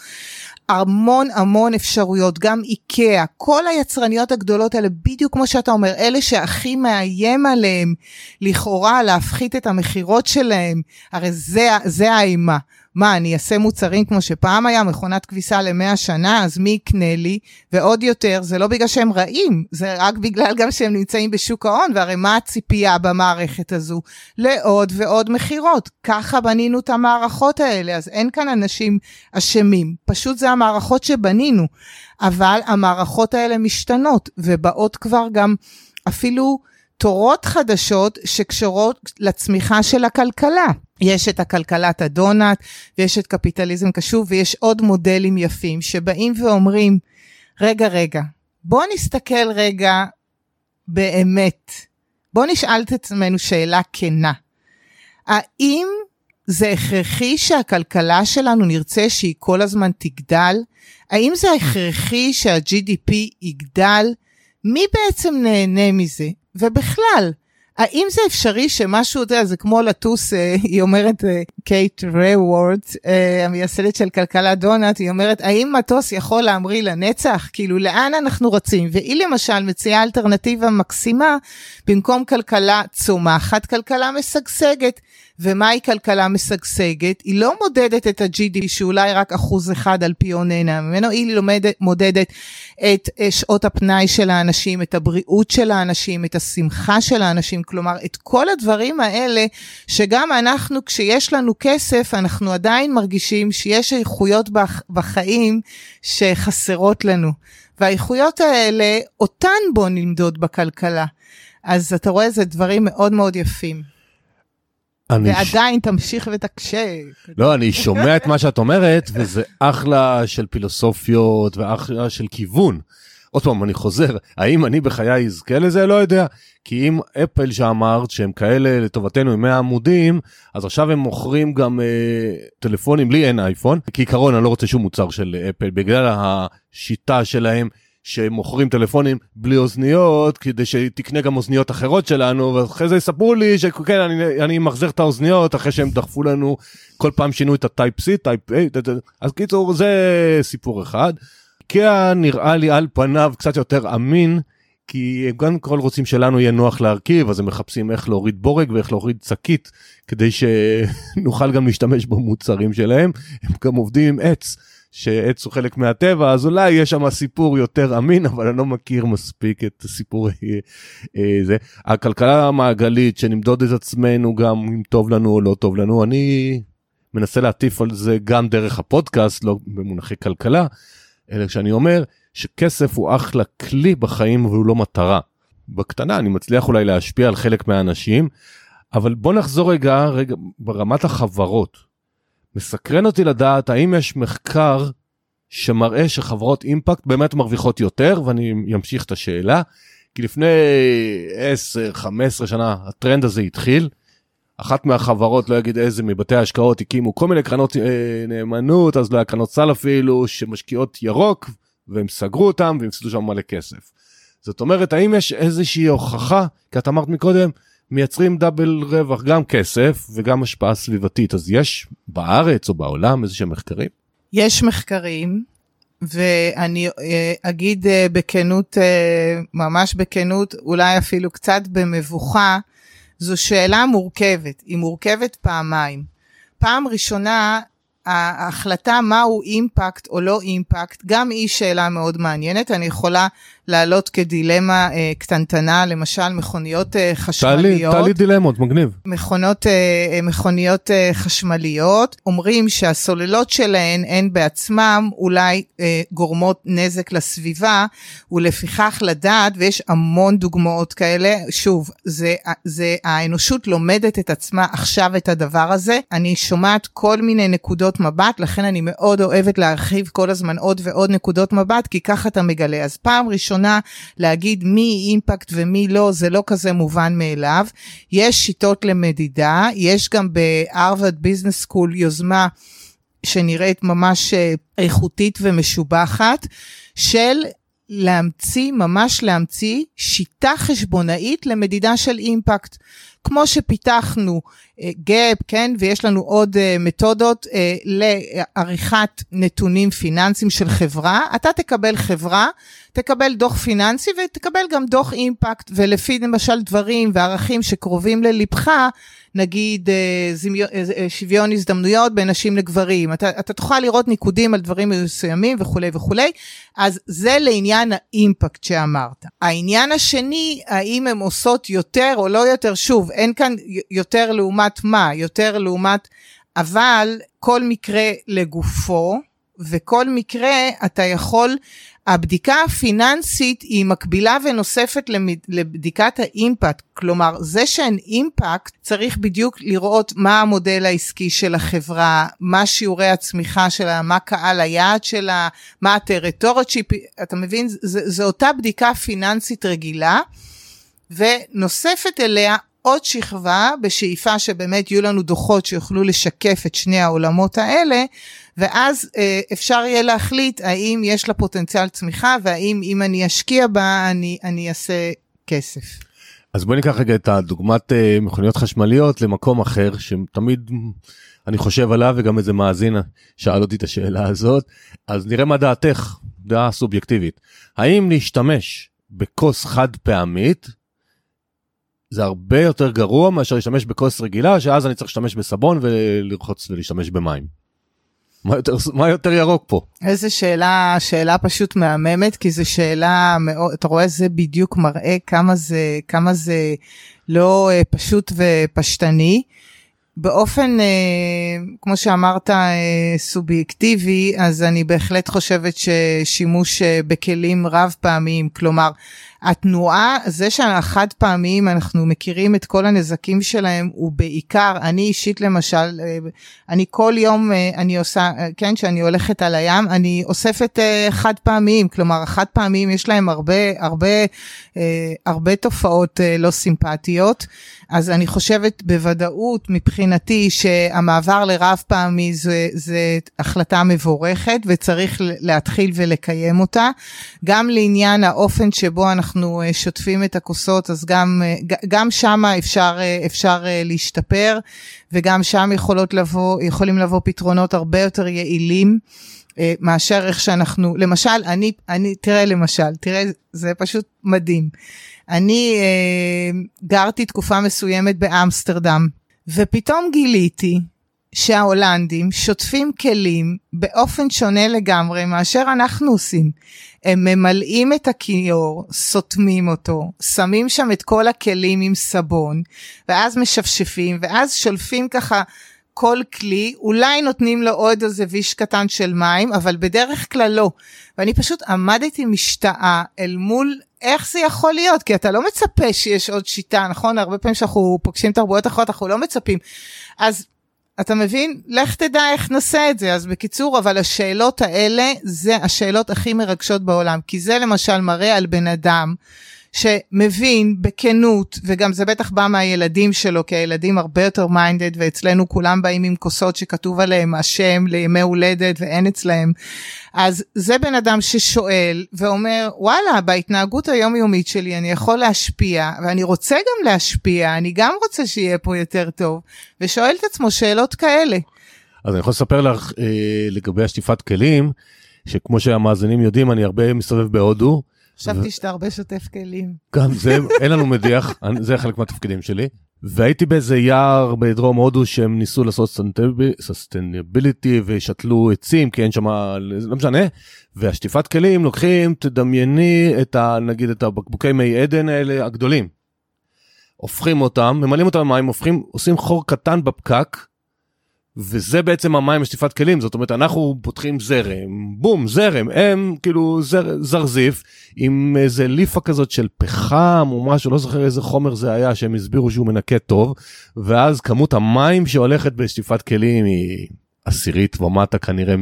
המון המון אפשרויות, גם איקאה, כל היצרניות הגדולות האלה, בדיוק כמו שאתה אומר, אלה שהכי מאיים עליהם לכאורה להפחית את המכירות שלהם, הרי זה, זה האימה. מה, אני אעשה מוצרים כמו שפעם היה, מכונת כביסה למאה שנה, אז מי יקנה לי? ועוד יותר, זה לא בגלל שהם רעים, זה רק בגלל גם שהם נמצאים בשוק ההון, והרי מה הציפייה במערכת הזו? לעוד ועוד מכירות. ככה בנינו את המערכות האלה, אז אין כאן אנשים אשמים, פשוט זה המערכות שבנינו. אבל המערכות האלה משתנות, ובאות כבר גם אפילו תורות חדשות שקשורות לצמיחה של הכלכלה. יש את הכלכלת הדונלד ויש את קפיטליזם קשוב ויש עוד מודלים יפים שבאים ואומרים, רגע, רגע, בוא נסתכל רגע באמת, בוא נשאל את עצמנו שאלה כנה. האם זה הכרחי שהכלכלה שלנו נרצה שהיא כל הזמן תגדל? האם זה הכרחי שה-GDP יגדל? מי בעצם נהנה מזה? ובכלל, האם זה אפשרי שמשהו, אתה יודע, זה כמו לטוס, אה, היא אומרת, אה, קייט רוורד, אה, המייסדת של כלכלה דונלד, היא אומרת, האם מטוס יכול להמריא לנצח? כאילו, לאן אנחנו רצים? והיא למשל מציעה אלטרנטיבה מקסימה, במקום כלכלה צומחת, כלכלה משגשגת. ומהי כלכלה משגשגת? היא לא מודדת את ה-GDP שאולי רק אחוז אחד על פי נהנה ממנו, היא לומדת, מודדת את שעות הפנאי של האנשים, את הבריאות של האנשים, את השמחה של האנשים, כלומר את כל הדברים האלה שגם אנחנו כשיש לנו כסף אנחנו עדיין מרגישים שיש איכויות בחיים שחסרות לנו. והאיכויות האלה אותן בוא נמדוד בכלכלה. אז אתה רואה זה דברים מאוד מאוד יפים. אני ועדיין ש... תמשיך ותקשה. לא, אני שומע את מה שאת אומרת, וזה אחלה של פילוסופיות ואחלה של כיוון. עוד פעם, אני חוזר, האם אני בחיי אזכה לזה? לא יודע. כי אם אפל שאמרת שהם כאלה לטובתנו עם 100 עמודים, אז עכשיו הם מוכרים גם אה, טלפונים, לי אין אייפון. כעיקרון אני לא רוצה שום מוצר של אפל, בגלל השיטה שלהם שמוכרים טלפונים בלי אוזניות כדי שתקנה גם אוזניות אחרות שלנו ואחרי זה יספרו לי שכן אני, אני ממחזר את האוזניות אחרי שהם דחפו לנו כל פעם שינו את הטייפ C טייפ A אז קיצור זה סיפור אחד. איקאה נראה לי על פניו קצת יותר אמין כי הם גם כל רוצים שלנו יהיה נוח להרכיב אז הם מחפשים איך להוריד בורג ואיך להוריד שקית כדי שנוכל גם להשתמש במוצרים שלהם הם גם עובדים עם עץ. שעץ הוא חלק מהטבע אז אולי יש שם סיפור יותר אמין אבל אני לא מכיר מספיק את הסיפור אה, זה הכלכלה המעגלית שנמדוד את עצמנו גם אם טוב לנו או לא טוב לנו אני מנסה להטיף על זה גם דרך הפודקאסט לא במונחי כלכלה אלא שאני אומר שכסף הוא אחלה כלי בחיים אבל הוא לא מטרה. בקטנה אני מצליח אולי להשפיע על חלק מהאנשים אבל בוא נחזור רגע רגע ברמת החברות מסקרן אותי לדעת האם יש מחקר שמראה שחברות אימפקט באמת מרוויחות יותר ואני אמשיך את השאלה כי לפני 10-15 שנה הטרנד הזה התחיל. אחת מהחברות, לא אגיד איזה, מבתי ההשקעות הקימו כל מיני קרנות אה, נאמנות, אז לא היה קרנות סל אפילו, שמשקיעות ירוק, והם סגרו אותם והפסידו שם מלא כסף. זאת אומרת, האם יש איזושהי הוכחה, כי את אמרת מקודם, מייצרים דאבל רווח, גם כסף וגם השפעה סביבתית, אז יש בארץ או בעולם איזה שהם מחקרים? יש מחקרים, ואני אה, אגיד אה, בכנות, אה, ממש בכנות, אולי אפילו קצת במבוכה, זו שאלה מורכבת, היא מורכבת פעמיים. פעם ראשונה, ההחלטה מהו אימפקט או לא אימפקט, גם היא שאלה מאוד מעניינת. אני יכולה לעלות כדילמה אה, קטנטנה, למשל מכוניות אה, חשמליות. תעלי דילמות, מגניב. מכונות, אה, אה, מכוניות אה, חשמליות, אומרים שהסוללות שלהן הן בעצמם אולי אה, גורמות נזק לסביבה, ולפיכך לדעת, ויש המון דוגמאות כאלה, שוב, זה, זה האנושות לומדת את עצמה עכשיו את הדבר הזה. אני שומעת כל מיני נקודות מבט, לכן אני מאוד אוהבת להרחיב כל הזמן עוד ועוד נקודות מבט, כי ככה אתה מגלה. אז פעם ראשונה, ראשונה להגיד מי אימפקט ומי לא, זה לא כזה מובן מאליו. יש שיטות למדידה, יש גם ב Harvard Business School יוזמה שנראית ממש אה, איכותית ומשובחת, של להמציא, ממש להמציא, שיטה חשבונאית למדידה של אימפקט. כמו שפיתחנו GAAP, uh, כן, ויש לנו עוד uh, מתודות uh, לעריכת נתונים פיננסיים של חברה, אתה תקבל חברה, תקבל דוח פיננסי ותקבל גם דוח אימפקט, ולפי למשל דברים וערכים שקרובים ללבך, נגיד אה, זמיו, אה, אה, שוויון הזדמנויות בין נשים לגברים, אתה, אתה תוכל לראות ניקודים על דברים מסוימים וכולי וכולי, אז זה לעניין האימפקט שאמרת. העניין השני, האם הן עושות יותר או לא יותר, שוב, אין כאן יותר לעומת מה, יותר לעומת, אבל כל מקרה לגופו, וכל מקרה אתה יכול, הבדיקה הפיננסית היא מקבילה ונוספת לבדיקת האימפקט, כלומר זה שאין אימפקט צריך בדיוק לראות מה המודל העסקי של החברה, מה שיעורי הצמיחה שלה, מה קהל היעד שלה, מה הטריטוריות שהיא, אתה מבין? זו אותה בדיקה פיננסית רגילה ונוספת אליה עוד שכבה בשאיפה שבאמת יהיו לנו דוחות שיוכלו לשקף את שני העולמות האלה ואז אה, אפשר יהיה להחליט האם יש לה פוטנציאל צמיחה והאם אם אני אשקיע בה אני, אני אעשה כסף. אז בוא ניקח רגע את הדוגמת אה, מכוניות חשמליות למקום אחר שתמיד אני חושב עליו וגם איזה מאזין שאל אותי את השאלה הזאת אז נראה מה דעתך דעה סובייקטיבית האם להשתמש בכוס חד פעמית זה הרבה יותר גרוע מאשר להשתמש בכוס רגילה שאז אני צריך להשתמש בסבון ולרחוץ ולהשתמש במים. מה יותר, מה יותר ירוק פה? איזה שאלה, שאלה פשוט מהממת, כי זו שאלה מאוד, אתה רואה, זה בדיוק מראה כמה זה, כמה זה לא אה, פשוט ופשטני. באופן, אה, כמו שאמרת, אה, סובייקטיבי, אז אני בהחלט חושבת ששימוש בכלים רב פעמיים, כלומר, התנועה, זה שהחד פעמיים, אנחנו מכירים את כל הנזקים שלהם, הוא בעיקר, אני אישית למשל, אה, אני כל יום, אה, אני עושה, אה, כן, כשאני הולכת על הים, אני אוספת חד פעמיים, כלומר, החד פעמיים יש להם הרבה, הרבה, הרבה תופעות לא סימפטיות. אז אני חושבת בוודאות מבחינתי שהמעבר לרב פעמי זה, זה החלטה מבורכת וצריך להתחיל ולקיים אותה. גם לעניין האופן שבו אנחנו אה, שוטפים את הכוסות, אז גם, אה, גם שם אפשר, אה, אפשר להשתפר וגם שם לבוא, יכולים לבוא פתרונות הרבה יותר יעילים. מאשר איך שאנחנו, למשל, אני, אני, תראה למשל, תראה, זה פשוט מדהים. אני אה, גרתי תקופה מסוימת באמסטרדם, ופתאום גיליתי שההולנדים שוטפים כלים באופן שונה לגמרי מאשר אנחנו עושים. הם ממלאים את הכיור, סותמים אותו, שמים שם את כל הכלים עם סבון, ואז משפשפים, ואז שולפים ככה כל כלי, אולי נותנים לו עוד איזה ויש קטן של מים, אבל בדרך כלל לא. ואני פשוט עמדתי משתאה אל מול איך זה יכול להיות? כי אתה לא מצפה שיש עוד שיטה, נכון? הרבה פעמים שאנחנו פוגשים תרבויות אחרות, אנחנו לא מצפים. אז אתה מבין? לך תדע איך נעשה את זה. אז בקיצור, אבל השאלות האלה, זה השאלות הכי מרגשות בעולם. כי זה למשל מראה על בן אדם שמבין בכנות, וגם זה בטח בא מהילדים שלו, כי הילדים הרבה יותר מיינדד, ואצלנו כולם באים עם כוסות שכתוב עליהם השם לימי הולדת ואין אצלהם. אז זה בן אדם ששואל ואומר, וואלה, בהתנהגות היומיומית שלי אני יכול להשפיע, ואני רוצה גם להשפיע, אני גם רוצה שיהיה פה יותר טוב, ושואל את עצמו שאלות כאלה. אז אני יכול לספר לך אה, לגבי השטיפת כלים, שכמו שהמאזינים יודעים, אני הרבה מסתובב בהודו. חשבתי שאתה הרבה שוטף כלים. גם זה, אין לנו מדיח, זה חלק מהתפקידים שלי. והייתי באיזה יער בדרום הודו שהם ניסו לעשות סוסטנביליטי ושתלו עצים כי אין שם לא משנה והשטיפת כלים לוקחים תדמייני את ה, נגיד את הבקבוקי מי עדן האלה הגדולים. הופכים אותם ממלאים אותם במים הופכים עושים חור קטן בפקק וזה בעצם המים לשטיפת כלים זאת אומרת אנחנו פותחים זרם בום זרם הם כאילו זר, זרזיף עם איזה ליפה כזאת של פחם או משהו לא זוכר איזה חומר זה היה שהם הסבירו שהוא מנקה טוב ואז כמות המים שהולכת בשטיפת כלים היא עשירית ומטה כנראה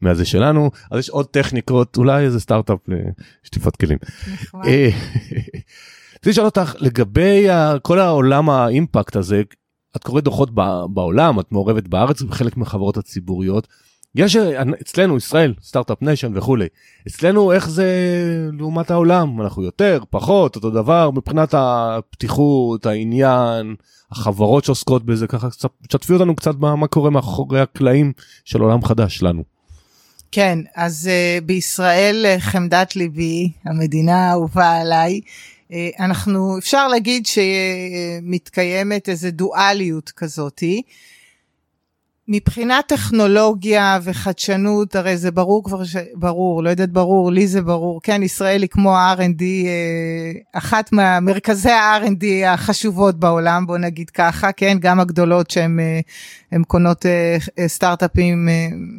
מהזה שלנו אז יש עוד טכניקות אולי איזה סטארט-אפ לשטיפת כלים. אה, רציתי לשאול אותך לגבי כל העולם האימפקט הזה את קוראת דוחות בעולם, את מעורבת בארץ בחלק מהחברות הציבוריות. יש אצלנו ישראל start-up nation וכולי אצלנו איך זה לעומת העולם אנחנו יותר פחות אותו דבר מבחינת הפתיחות העניין החברות שעוסקות בזה ככה תשתפי אותנו קצת מה קורה מאחורי הקלעים של עולם חדש לנו. כן אז uh, בישראל uh, חמדת ליבי המדינה האהובה עליי אה, אנחנו אפשר להגיד שמתקיימת איזה דואליות כזאתי. מבחינת טכנולוגיה וחדשנות הרי זה ברור כבר ש... ברור לא יודעת ברור לי זה ברור. כן ישראל היא כמו ה-R&D אה, אחת מהמרכזי ה-R&D החשובות בעולם בוא נגיד ככה כן? גם הגדולות שהן אה, קונות סטארט-אפים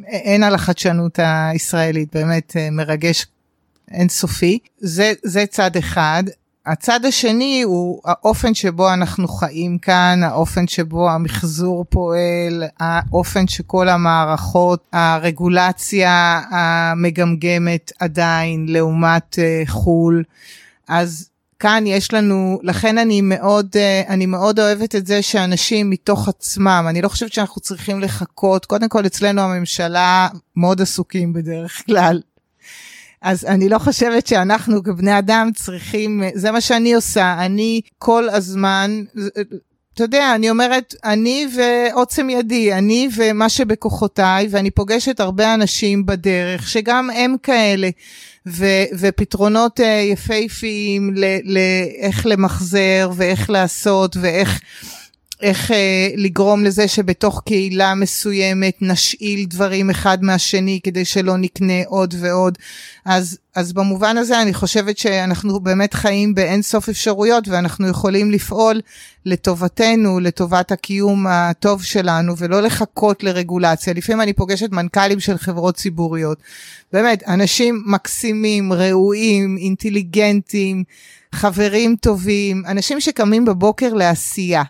אין על החדשנות הישראלית באמת מרגש אינסופי זה זה צד אחד הצד השני הוא האופן שבו אנחנו חיים כאן, האופן שבו המחזור פועל, האופן שכל המערכות, הרגולציה המגמגמת עדיין לעומת uh, חו"ל. אז כאן יש לנו, לכן אני מאוד, uh, אני מאוד אוהבת את זה שאנשים מתוך עצמם, אני לא חושבת שאנחנו צריכים לחכות, קודם כל אצלנו הממשלה מאוד עסוקים בדרך כלל אז אני לא חושבת שאנחנו כבני אדם צריכים, זה מה שאני עושה, אני כל הזמן, אתה יודע, אני אומרת, אני ועוצם ידי, אני ומה שבכוחותיי, ואני פוגשת הרבה אנשים בדרך, שגם הם כאלה, ו, ופתרונות uh, יפהפיים לאיך למחזר, ואיך לעשות, ואיך... איך אה, לגרום לזה שבתוך קהילה מסוימת נשאיל דברים אחד מהשני כדי שלא נקנה עוד ועוד. אז, אז במובן הזה אני חושבת שאנחנו באמת חיים באין סוף אפשרויות ואנחנו יכולים לפעול לטובתנו, לטובת הקיום הטוב שלנו ולא לחכות לרגולציה. לפעמים אני פוגשת מנכ"לים של חברות ציבוריות. באמת, אנשים מקסימים, ראויים, אינטליגנטים, חברים טובים, אנשים שקמים בבוקר לעשייה.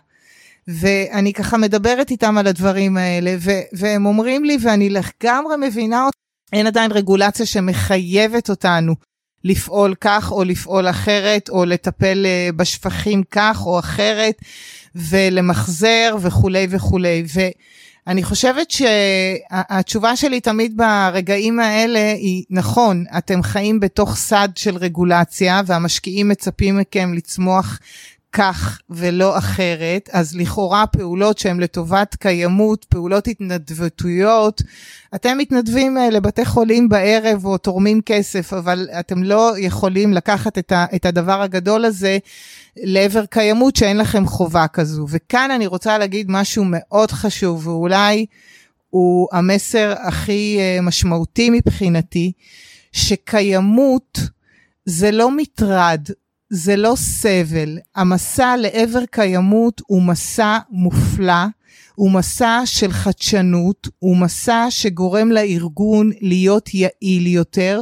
ואני ככה מדברת איתם על הדברים האלה, ו- והם אומרים לי, ואני לגמרי מבינה אותם, אין עדיין רגולציה שמחייבת אותנו לפעול כך או לפעול אחרת, או לטפל uh, בשפכים כך או אחרת, ולמחזר וכולי וכולי. ואני חושבת שהתשובה שלי תמיד ברגעים האלה היא, נכון, אתם חיים בתוך סד של רגולציה, והמשקיעים מצפים מכם לצמוח כך ולא אחרת, אז לכאורה פעולות שהן לטובת קיימות, פעולות התנדבותיות, אתם מתנדבים אה, לבתי חולים בערב או תורמים כסף, אבל אתם לא יכולים לקחת את, את הדבר הגדול הזה לעבר קיימות שאין לכם חובה כזו. וכאן אני רוצה להגיד משהו מאוד חשוב, ואולי הוא המסר הכי אה, משמעותי מבחינתי, שקיימות זה לא מטרד, זה לא סבל. המסע לעבר קיימות הוא מסע מופלא, הוא מסע של חדשנות, הוא מסע שגורם לארגון להיות יעיל יותר,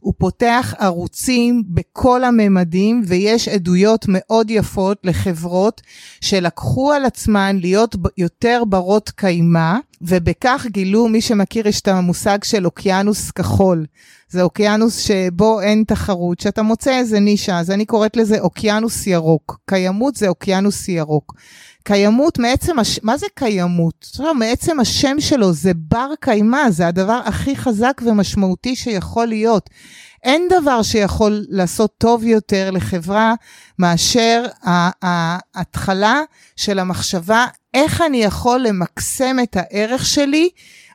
הוא פותח ערוצים בכל הממדים ויש עדויות מאוד יפות לחברות שלקחו על עצמן להיות יותר ברות קיימא ובכך גילו, מי שמכיר יש את המושג של אוקיינוס כחול. זה אוקיינוס שבו אין תחרות, שאתה מוצא איזה נישה, אז אני קוראת לזה אוקיינוס ירוק. קיימות זה אוקיינוס ירוק. קיימות מעצם, הש... מה זה קיימות? מעצם השם שלו זה בר קיימא, זה הדבר הכי חזק ומשמעותי שיכול להיות. אין דבר שיכול לעשות טוב יותר לחברה מאשר ההתחלה של המחשבה איך אני יכול למקסם את הערך שלי,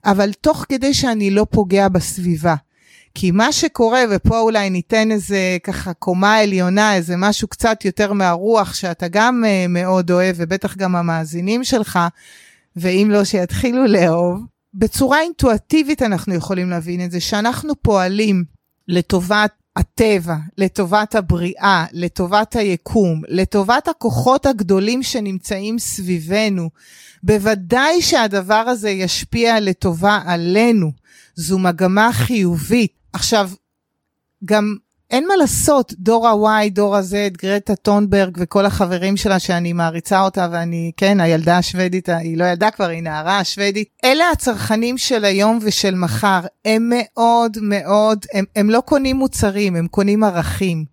אבל תוך כדי שאני לא פוגע בסביבה. כי מה שקורה, ופה אולי ניתן איזה ככה קומה עליונה, איזה משהו קצת יותר מהרוח שאתה גם uh, מאוד אוהב, ובטח גם המאזינים שלך, ואם לא, שיתחילו לאהוב. בצורה אינטואטיבית אנחנו יכולים להבין את זה, שאנחנו פועלים לטובת הטבע, לטובת הבריאה, לטובת היקום, לטובת הכוחות הגדולים שנמצאים סביבנו. בוודאי שהדבר הזה ישפיע לטובה עלינו. זו מגמה חיובית. עכשיו, גם אין מה לעשות, דור ה-Y, דור ה-Z, גרטה טונברג וכל החברים שלה שאני מעריצה אותה ואני, כן, הילדה השוודית, היא לא ילדה כבר, היא נערה השוודית. אלה הצרכנים של היום ושל מחר, הם מאוד מאוד, הם, הם לא קונים מוצרים, הם קונים ערכים.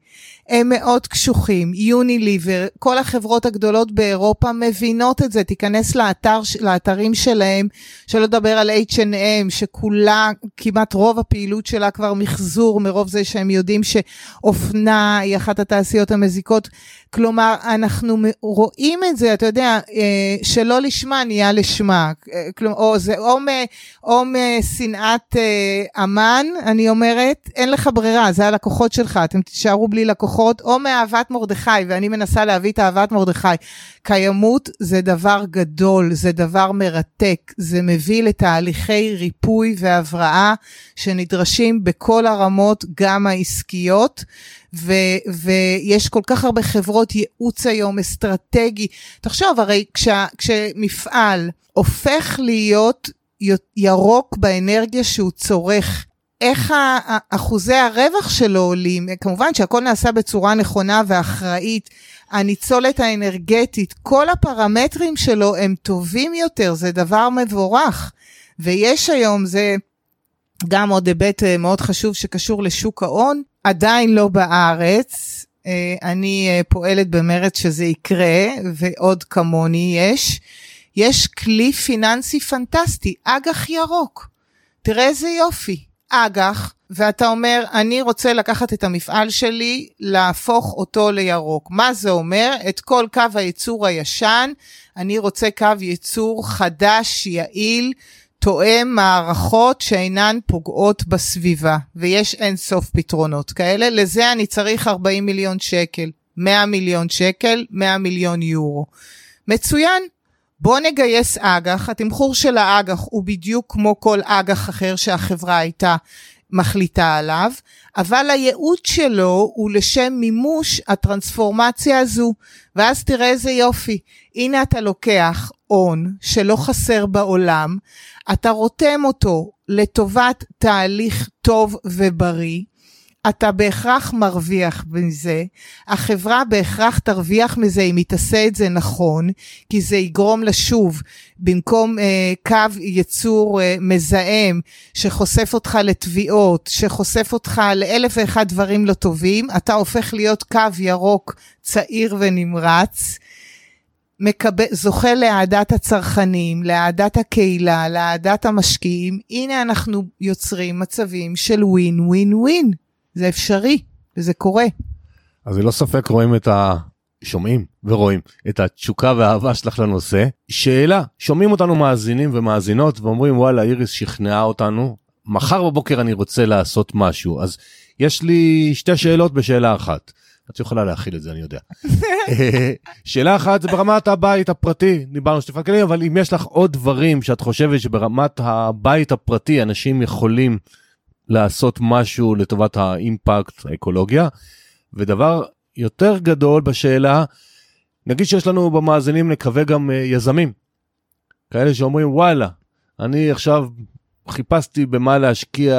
הם מאוד קשוחים, יוניליבר, כל החברות הגדולות באירופה מבינות את זה, תיכנס לאתר, לאתרים שלהם, שלא לדבר על H&M, שכולה, כמעט רוב הפעילות שלה כבר מחזור, מרוב זה שהם יודעים שאופנה היא אחת התעשיות המזיקות. כלומר, אנחנו רואים את זה, אתה יודע, אה, שלא לשמה נהיה לשמה. כלומר, או זה או משנאת אה, אמן, אני אומרת, אין לך ברירה, זה הלקוחות שלך, אתם תישארו בלי לקוחות, או מאהבת מרדכי, ואני מנסה להביא את אהבת מרדכי. קיימות זה דבר גדול, זה דבר מרתק, זה מביא לתהליכי ריפוי והבראה שנדרשים בכל הרמות, גם העסקיות. ו- ויש כל כך הרבה חברות ייעוץ היום, אסטרטגי. תחשוב, הרי כשה, כשמפעל הופך להיות ירוק באנרגיה שהוא צורך, איך אחוזי הרווח שלו עולים, כמובן שהכל נעשה בצורה נכונה ואחראית, הניצולת האנרגטית, כל הפרמטרים שלו הם טובים יותר, זה דבר מבורך. ויש היום, זה גם עוד היבט אה, מאוד חשוב שקשור לשוק ההון, עדיין לא בארץ. אה, אני אה, פועלת במרץ שזה יקרה, ועוד כמוני יש. יש כלי פיננסי פנטסטי, אג"ח ירוק. תראה איזה יופי, אג"ח, ואתה אומר, אני רוצה לקחת את המפעל שלי, להפוך אותו לירוק. מה זה אומר? את כל קו הייצור הישן, אני רוצה קו ייצור חדש, יעיל, תואם מערכות שאינן פוגעות בסביבה, ויש אין סוף פתרונות כאלה. לזה אני צריך 40 מיליון שקל, 100 מיליון שקל, 100 מיליון יורו. מצוין. בוא נגייס אג"ח, התמחור של האג"ח הוא בדיוק כמו כל אג"ח אחר שהחברה הייתה מחליטה עליו, אבל הייעוד שלו הוא לשם מימוש הטרנספורמציה הזו. ואז תראה איזה יופי, הנה אתה לוקח הון שלא חסר בעולם, אתה רותם אותו לטובת תהליך טוב ובריא, אתה בהכרח מרוויח מזה, החברה בהכרח תרוויח מזה אם היא תעשה את זה נכון, כי זה יגרום לה שוב, במקום אה, קו ייצור אה, מזהם שחושף אותך לתביעות, שחושף אותך לאלף ואחד דברים לא טובים, אתה הופך להיות קו ירוק צעיר ונמרץ. מקבל, זוכה לאהדת הצרכנים, לאהדת הקהילה, לאהדת המשקיעים, הנה אנחנו יוצרים מצבים של ווין ווין ווין. זה אפשרי, וזה קורה. אז ללא ספק רואים את ה... שומעים ורואים את התשוקה והאהבה שלך לנושא. שאלה, שומעים אותנו מאזינים ומאזינות ואומרים וואלה איריס שכנעה אותנו, מחר בבוקר אני רוצה לעשות משהו. אז יש לי שתי שאלות בשאלה אחת. את יכולה להכיל את זה, אני יודע. אה, שאלה אחת זה ברמת הבית הפרטי, דיברנו שטיפת כלים, אבל אם יש לך עוד דברים שאת חושבת שברמת הבית הפרטי אנשים יכולים לעשות משהו לטובת האימפקט, האקולוגיה. ודבר יותר גדול בשאלה, נגיד שיש לנו במאזינים נקווה גם אה, יזמים, כאלה שאומרים וואלה, אני עכשיו חיפשתי במה להשקיע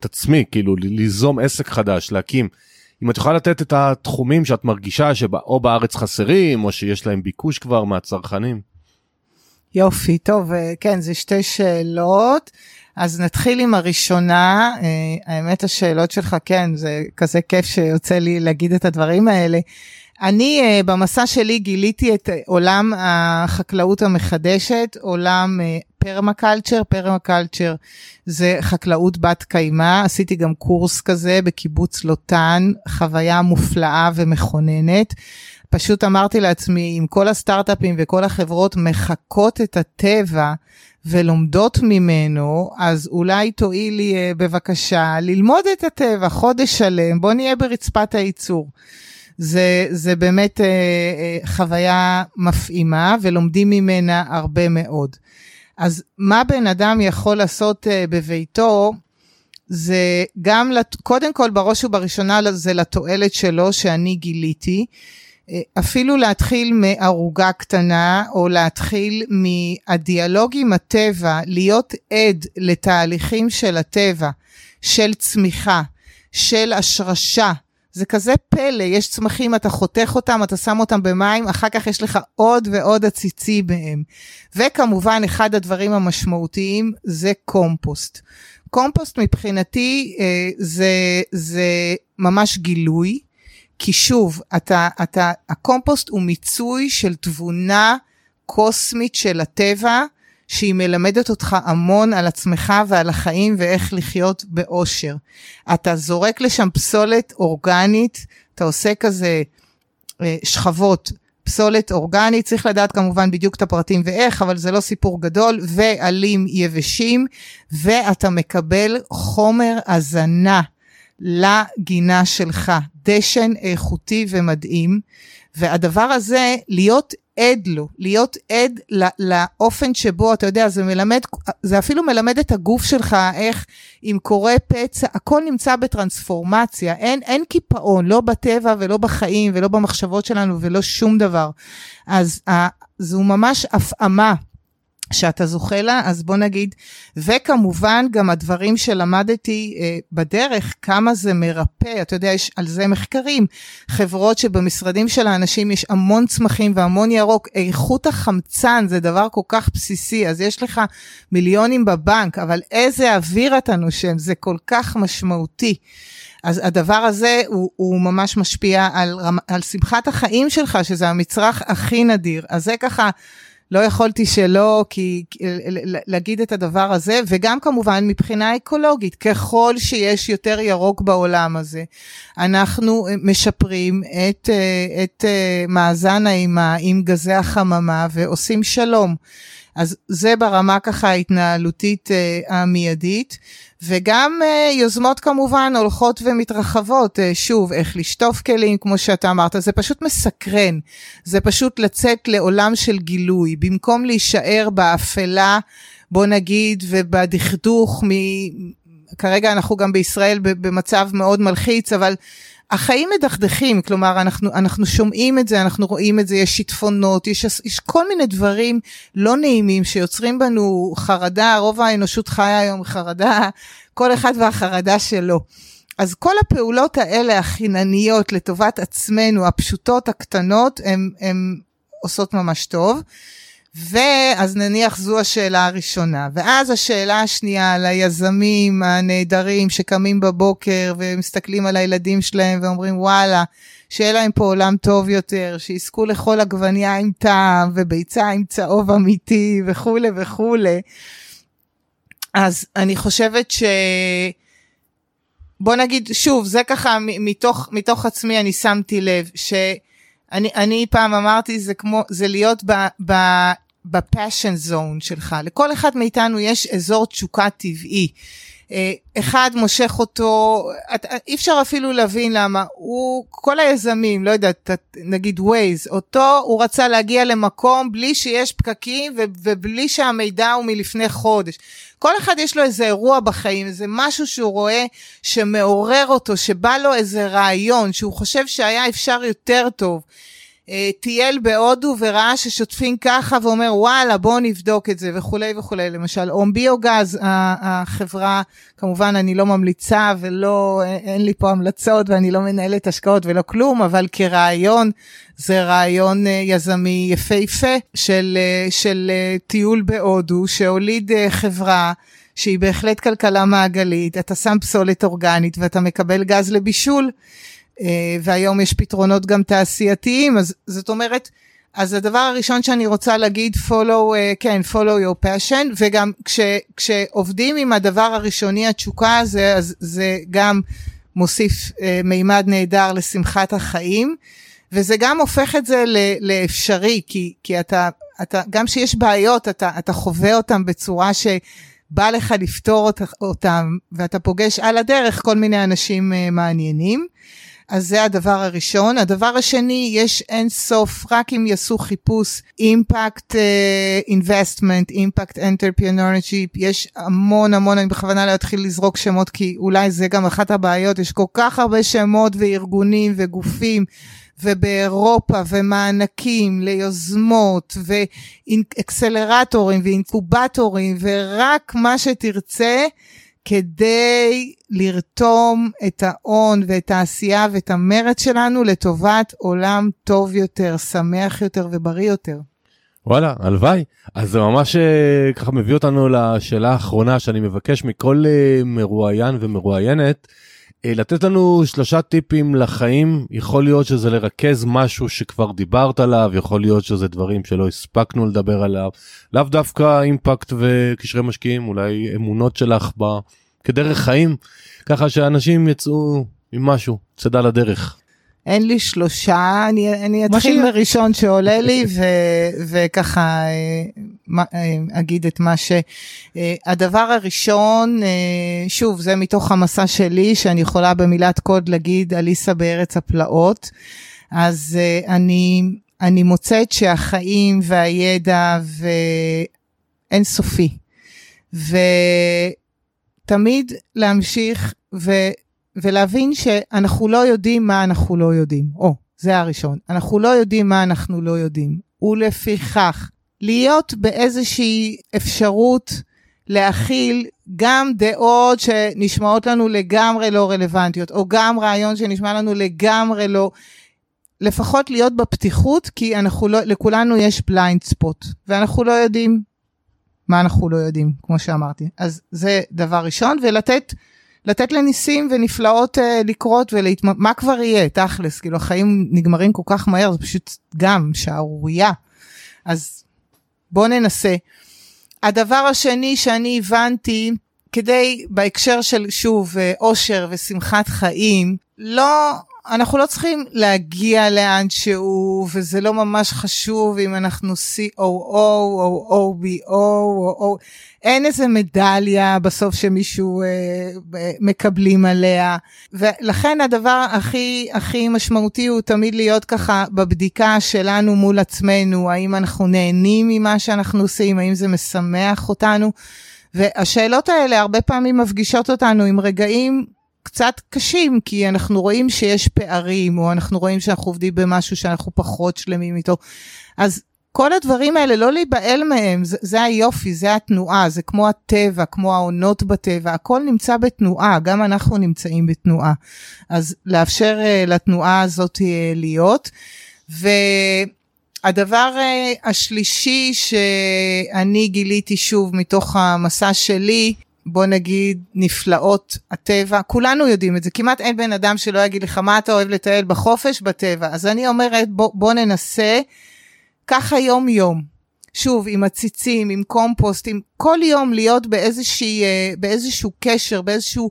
את עצמי, כאילו ליזום עסק חדש, להקים. אם את יכולה לתת את התחומים שאת מרגישה שאו בארץ חסרים או שיש להם ביקוש כבר מהצרכנים. יופי, טוב, אה, כן, זה שתי שאלות. אז נתחיל עם הראשונה. אה, האמת, השאלות שלך, כן, זה כזה כיף שיוצא לי להגיד את הדברים האלה. אני uh, במסע שלי גיליתי את עולם החקלאות המחדשת, עולם פרמקלצ'ר, פרמקלצ'ר זה חקלאות בת קיימא, עשיתי גם קורס כזה בקיבוץ לוטן, חוויה מופלאה ומכוננת. פשוט אמרתי לעצמי, אם כל הסטארט-אפים וכל החברות מחקות את הטבע ולומדות ממנו, אז אולי תואילי uh, בבקשה ללמוד את הטבע חודש שלם, בוא נהיה ברצפת הייצור. זה, זה באמת אה, אה, חוויה מפעימה ולומדים ממנה הרבה מאוד. אז מה בן אדם יכול לעשות אה, בביתו, זה גם, לת... קודם כל בראש ובראשונה זה לתועלת שלו שאני גיליתי. אה, אפילו להתחיל מערוגה קטנה, או להתחיל מהדיאלוג עם הטבע, להיות עד לתהליכים של הטבע, של צמיחה, של השרשה, זה כזה פלא, יש צמחים, אתה חותך אותם, אתה שם אותם במים, אחר כך יש לך עוד ועוד עציצי בהם. וכמובן, אחד הדברים המשמעותיים זה קומפוסט. קומפוסט מבחינתי אה, זה, זה ממש גילוי, כי שוב, אתה, אתה, הקומפוסט הוא מיצוי של תבונה קוסמית של הטבע, שהיא מלמדת אותך המון על עצמך ועל החיים ואיך לחיות באושר. אתה זורק לשם פסולת אורגנית, אתה עושה כזה אה, שכבות. פסולת אורגנית, צריך לדעת כמובן בדיוק את הפרטים ואיך, אבל זה לא סיפור גדול, ועלים יבשים, ואתה מקבל חומר הזנה לגינה שלך, דשן איכותי ומדהים, והדבר הזה, להיות עד לו, להיות עד לאופן שבו, אתה יודע, זה מלמד, זה אפילו מלמד את הגוף שלך, איך אם קורה פצע, הכל נמצא בטרנספורמציה, אין, אין קיפאון, לא בטבע ולא בחיים ולא במחשבות שלנו ולא שום דבר. אז זו ממש הפעמה. שאתה זוכה לה, אז בוא נגיד, וכמובן גם הדברים שלמדתי אה, בדרך, כמה זה מרפא, אתה יודע, יש על זה מחקרים, חברות שבמשרדים של האנשים יש המון צמחים והמון ירוק, איכות החמצן זה דבר כל כך בסיסי, אז יש לך מיליונים בבנק, אבל איזה אוויר אתה נושם, זה כל כך משמעותי. אז הדבר הזה הוא, הוא ממש משפיע על, על שמחת החיים שלך, שזה המצרך הכי נדיר. אז זה ככה לא יכולתי שלא כי, להגיד את הדבר הזה, וגם כמובן מבחינה אקולוגית, ככל שיש יותר ירוק בעולם הזה, אנחנו משפרים את, את מאזן האימה עם גזי החממה ועושים שלום. אז זה ברמה ככה ההתנהלותית המיידית. וגם uh, יוזמות כמובן הולכות ומתרחבות, uh, שוב, איך לשטוף כלים, כמו שאתה אמרת, זה פשוט מסקרן, זה פשוט לצאת לעולם של גילוי, במקום להישאר באפלה, בוא נגיד, ובדכדוך, מ... כרגע אנחנו גם בישראל במצב מאוד מלחיץ, אבל החיים מדכדכים, כלומר, אנחנו, אנחנו שומעים את זה, אנחנו רואים את זה, יש שיטפונות, יש, יש כל מיני דברים לא נעימים שיוצרים בנו חרדה, רוב האנושות חיה היום חרדה, כל אחד והחרדה שלו. אז כל הפעולות האלה החינניות לטובת עצמנו, הפשוטות, הקטנות, הן עושות ממש טוב. ואז נניח זו השאלה הראשונה. ואז השאלה השנייה על היזמים הנהדרים שקמים בבוקר ומסתכלים על הילדים שלהם ואומרים וואלה, שיהיה להם פה עולם טוב יותר, שיזכו לכל עגבנייה עם טעם וביצה עם צהוב אמיתי וכולי וכולי. אז אני חושבת ש... בוא נגיד, שוב, זה ככה מתוך, מתוך עצמי אני שמתי לב, שאני אני פעם אמרתי, זה כמו, זה להיות ב, ב, ב passion zone שלך. לכל אחד מאיתנו יש אזור תשוקה טבעי. אה, אחד מושך אותו, אי אפשר אפילו להבין למה, הוא, כל היזמים, לא יודעת, נגיד Waze, אותו הוא רצה להגיע למקום בלי שיש פקקים ובלי שהמידע הוא מלפני חודש. כל אחד יש לו איזה אירוע בחיים, איזה משהו שהוא רואה שמעורר אותו, שבא לו איזה רעיון, שהוא חושב שהיה אפשר יותר טוב. אה, טייל בהודו וראה ששוטפים ככה ואומר וואלה בואו נבדוק את זה וכולי וכולי למשל אום ביוגז החברה כמובן אני לא ממליצה ולא אין לי פה המלצות ואני לא מנהלת השקעות ולא כלום אבל כרעיון זה רעיון אה, יזמי יפהפה של, אה, של טיול בהודו שהוליד חברה שהיא בהחלט כלכלה מעגלית אתה שם פסולת אורגנית ואתה מקבל גז לבישול. אה, והיום יש פתרונות גם תעשייתיים, אז זאת אומרת, אז הדבר הראשון שאני רוצה להגיד, follow, uh, כן, follow your passion, וגם כש, כשעובדים עם הדבר הראשוני, התשוקה הזה, אז זה גם מוסיף uh, מימד נהדר לשמחת החיים, וזה גם הופך את זה לאפשרי, כי, כי אתה, אתה, גם כשיש בעיות, אתה, אתה חווה אותם בצורה ש... בא לך לפתור אותם, ואתה פוגש על הדרך כל מיני אנשים מעניינים. אז זה הדבר הראשון. הדבר השני, יש אין סוף, רק אם יעשו חיפוש impact investment, impact entrepreneurship, יש המון המון, אני בכוונה להתחיל לזרוק שמות, כי אולי זה גם אחת הבעיות, יש כל כך הרבה שמות וארגונים וגופים. ובאירופה ומענקים ליוזמות ואקסלרטורים ואינקובטורים ורק מה שתרצה כדי לרתום את ההון ואת העשייה ואת המרץ שלנו לטובת עולם טוב יותר, שמח יותר ובריא יותר. וואלה, הלוואי. אז זה ממש אה, ככה מביא אותנו לשאלה האחרונה שאני מבקש מכל אה, מרואיין ומרואיינת. אה, לתת לנו שלושה טיפים לחיים, יכול להיות שזה לרכז משהו שכבר דיברת עליו, יכול להיות שזה דברים שלא הספקנו לדבר עליו, לאו דווקא אימפקט וקשרי משקיעים, אולי אמונות שלך ב... כדרך חיים, ככה שאנשים יצאו עם משהו, צדה לדרך. אין לי שלושה, אני, אני אתחיל מראשון שעולה לי ו, וככה אה, אה, אגיד את מה ש... אה, הדבר הראשון, שוב, זה מתוך המסע שלי, שאני יכולה במילת קוד להגיד אליסה בארץ הפלאות. אז אני, אני מוצאת שהחיים והידע ואין סופי. ותמיד להמשיך ו... ולהבין שאנחנו לא יודעים מה אנחנו לא יודעים. או, זה הראשון. אנחנו לא יודעים מה אנחנו לא יודעים. ולפיכך, להיות באיזושהי אפשרות להכיל גם דעות שנשמעות לנו לגמרי לא רלוונטיות, או גם רעיון שנשמע לנו לגמרי לא... לפחות להיות בפתיחות, כי אנחנו לא, לכולנו יש בליינד ספוט, ואנחנו לא יודעים מה אנחנו לא יודעים, כמו שאמרתי. אז זה דבר ראשון, ולתת לתת לניסים ונפלאות uh, לקרות ולהתמ... מה כבר יהיה, תכלס, כאילו החיים נגמרים כל כך מהר, זה פשוט גם שערורייה. אז בואו ננסה. הדבר השני שאני הבנתי, כדי בהקשר של שוב אה, אושר ושמחת חיים, לא אנחנו לא צריכים להגיע לאן שהוא, וזה לא ממש חשוב אם אנחנו COO או OBO או O, אין איזה מדליה בסוף שמישהו אה, מקבלים עליה. ולכן הדבר הכי הכי משמעותי הוא תמיד להיות ככה בבדיקה שלנו מול עצמנו, האם אנחנו נהנים ממה שאנחנו עושים, האם זה משמח אותנו. והשאלות האלה הרבה פעמים מפגישות אותנו עם רגעים קצת קשים, כי אנחנו רואים שיש פערים, או אנחנו רואים שאנחנו עובדים במשהו שאנחנו פחות שלמים איתו. אז כל הדברים האלה, לא להיבהל מהם, זה, זה היופי, זה התנועה, זה כמו הטבע, כמו העונות בטבע, הכל נמצא בתנועה, גם אנחנו נמצאים בתנועה. אז לאפשר uh, לתנועה הזאת uh, להיות. והדבר uh, השלישי שאני גיליתי שוב מתוך המסע שלי, בוא נגיד נפלאות הטבע, כולנו יודעים את זה, כמעט אין בן אדם שלא יגיד לך מה אתה אוהב לטייל בחופש בטבע, אז אני אומרת בוא, בוא ננסה ככה יום יום, שוב עם עציצים, עם קומפוסט, עם כל יום להיות באיזושהי, אה, באיזשהו קשר, באיזשהו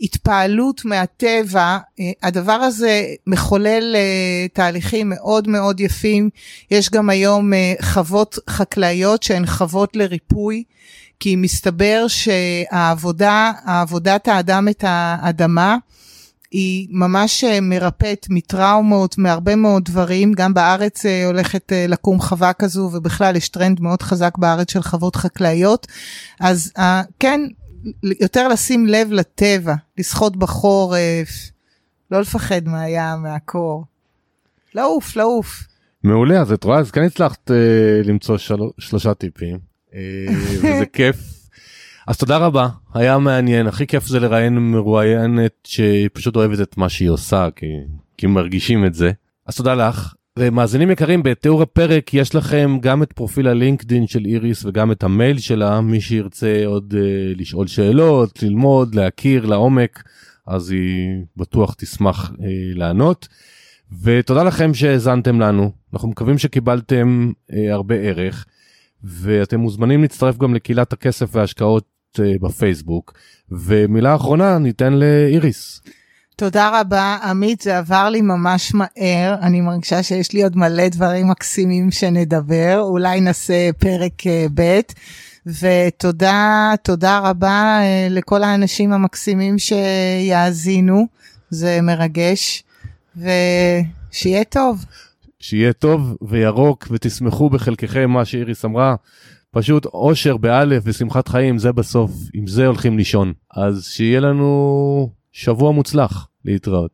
התפעלות מהטבע, אה, הדבר הזה מחולל אה, תהליכים מאוד מאוד יפים, יש גם היום חוות חקלאיות שהן חוות לריפוי. כי מסתבר שהעבודה, עבודת האדם את האדמה, היא ממש מרפאת מטראומות, מהרבה מאוד דברים. גם בארץ אה, הולכת אה, לקום חווה כזו, ובכלל יש טרנד מאוד חזק בארץ של חוות חקלאיות. אז אה, כן, יותר לשים לב לטבע, לשחות בחורף, לא לפחד מהים, מהקור. לעוף, לעוף. מעולה, אז את רואה, אז כן הצלחת אה, למצוא של... שלושה טיפים, וזה כיף. אז תודה רבה, היה מעניין, הכי כיף זה לראיין מרואיינת שפשוט אוהבת את מה שהיא עושה, כי, כי מרגישים את זה. אז תודה לך. ומאזינים יקרים, בתיאור הפרק יש לכם גם את פרופיל הלינקדין של איריס וגם את המייל שלה, מי שירצה עוד אה, לשאול שאלות, ללמוד, להכיר לעומק, אז היא בטוח תשמח אה, לענות. ותודה לכם שהאזנתם לנו, אנחנו מקווים שקיבלתם אה, הרבה ערך, ואתם מוזמנים להצטרף גם לקהילת הכסף וההשקעות אה, בפייסבוק. ומילה אחרונה ניתן לאיריס. תודה רבה, עמית, זה עבר לי ממש מהר, אני מרגישה שיש לי עוד מלא דברים מקסימים שנדבר, אולי נעשה פרק אה, ב', ותודה, תודה רבה אה, לכל האנשים המקסימים שיאזינו, זה מרגש, ושיהיה טוב. שיהיה טוב וירוק ותשמחו בחלקכם מה שאיריס אמרה. פשוט אושר באלף ושמחת חיים זה בסוף עם זה הולכים לישון אז שיהיה לנו שבוע מוצלח להתראות.